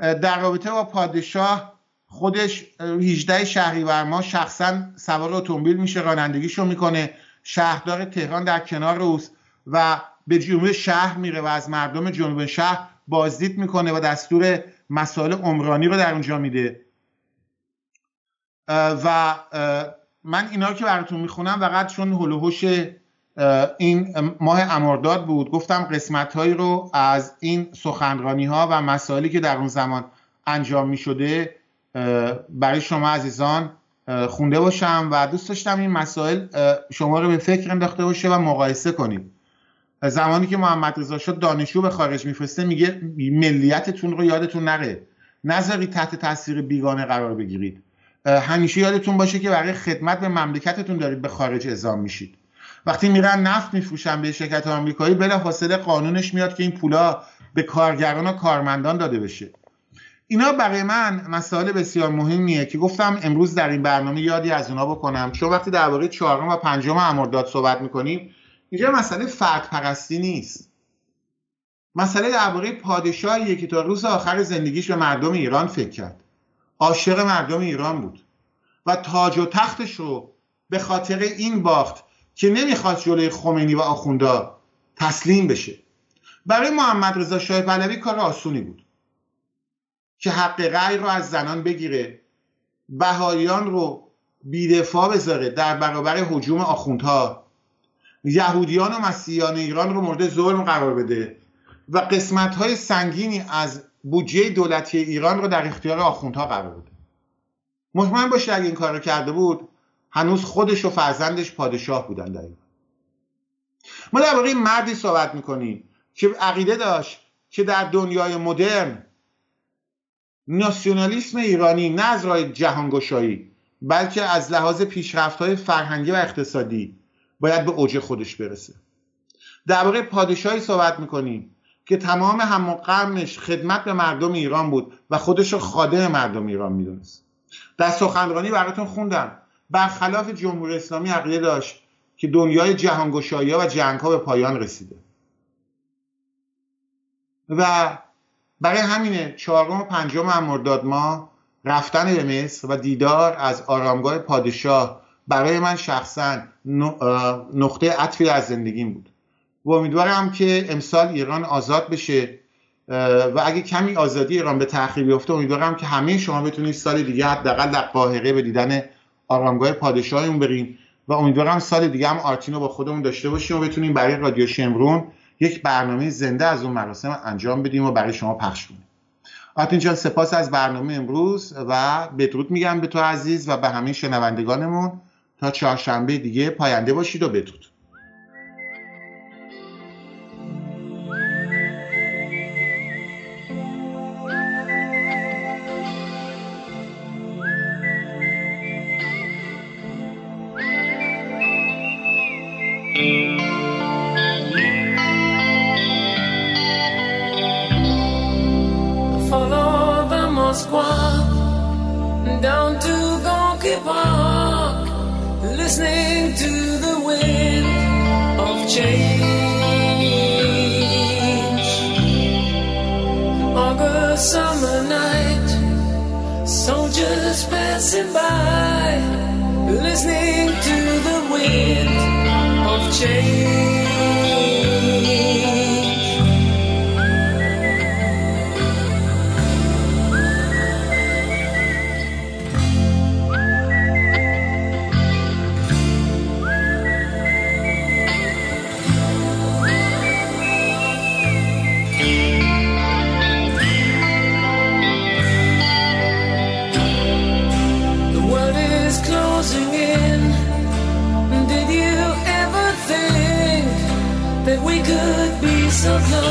در رابطه با پادشاه خودش 18 شهریور ما شخصا سوار اتومبیل میشه رانندگیشو می‌کنه. شهردار تهران در کنار اوست و به جنوب شهر میره و از مردم جنوب شهر بازدید می‌کنه و دستور مسائل عمرانی رو در اونجا میده. و من اینا که براتون می‌خونم فقط چون هلوهوش این ماه امرداد بود گفتم قسمت هایی رو از این سخنرانی ها و مسائلی که در اون زمان انجام می‌شده برای شما عزیزان خونده باشم و دوست داشتم این مسائل شما رو به فکر انداخته باشه و مقایسه کنید زمانی که محمد رضا شد دانشجو به خارج میفرسته میگه ملیتتون رو یادتون نره. نذارید تحت تاثیر بیگانه قرار بگیرید. همیشه یادتون باشه که برای خدمت به مملکتتون دارید به خارج اعزام میشید. وقتی میرن نفت میفروشن به شرکت آمریکایی بلافاصله قانونش میاد که این پولا به کارگران و کارمندان داده بشه. اینا برای من مسائل بسیار مهمیه که گفتم امروز در این برنامه یادی از اونا بکنم. چون وقتی درباره چهارم و پنجم امرداد صحبت می‌کنیم اینجا مسئله فرد پرستی نیست. مسئله درباره پادشاهیه که تا روز آخر زندگیش به مردم ایران فکر کرد. عاشق مردم ایران بود. و تاج و تختش رو به خاطر این باخت که نمی‌خواست جلوی خمینی و آخوندا تسلیم بشه. برای محمد رضا شاه پهلوی کار آسونی بود. که حق رأی رو از زنان بگیره بهاییان رو بیدفاع بذاره در برابر حجوم آخوندها. یهودیان و مسیحیان ایران رو مورد ظلم قرار بده و قسمت های سنگینی از بودجه دولتی ایران رو در اختیار آخوندها قرار بده. مطمئن باشه اگه این کار رو کرده بود هنوز خودش و فرزندش پادشاه بودن در ایران. ما درباره مردی صحبت می‌کنیم که عقیده داشت که در دنیای مدرن ناسیونالیسم ایرانی نه از راه جهانگشایی بلکه از لحاظ پیشرفت های فرهنگی و اقتصادی باید به اوج خودش برسه. درباره پادشاهی صحبت می‌کنیم که تمام هم قرنش خدمت به مردم ایران بود و خودش رو خادم مردم ایران می‌دونست. در سخنرانی براتون خوندم. برخلاف جمهوری اسلامی عقیده داشت که دنیای جهانگشایی ها و جنگ ها به پایان رسیده. و برای همینه چهارم و پنجم مرداد ما رفتن به مصر و دیدار از آرامگاه پادشاه برای من شخصا نقطه عطفی از زندگیم بود. و امیدوارم که امسال ایران آزاد بشه و اگه کمی آزادی ایران به تأخیر بیفته امیدوارم که همه شما بتونید سال دیگه حداقل در قاهره به دیدن آرامگاه پادشاهمون بریم و امیدوارم سال دیگه هم آرتینو با خودمون داشته باشیم و بتونیم برای رادیو شمرون یک برنامه زنده از اون مراسم انجام بدیم و برای شما پخش کنیم. آرتین جان سپاس از برنامه امروز و بدرود میگم به تو عزیز و به همه شنوندگانمون. تا چهارشنبه دیگه پاینده باشید و بدرود. listening to the wind of change. August summer night, soldiers passing by, listening to the wind of change. of love.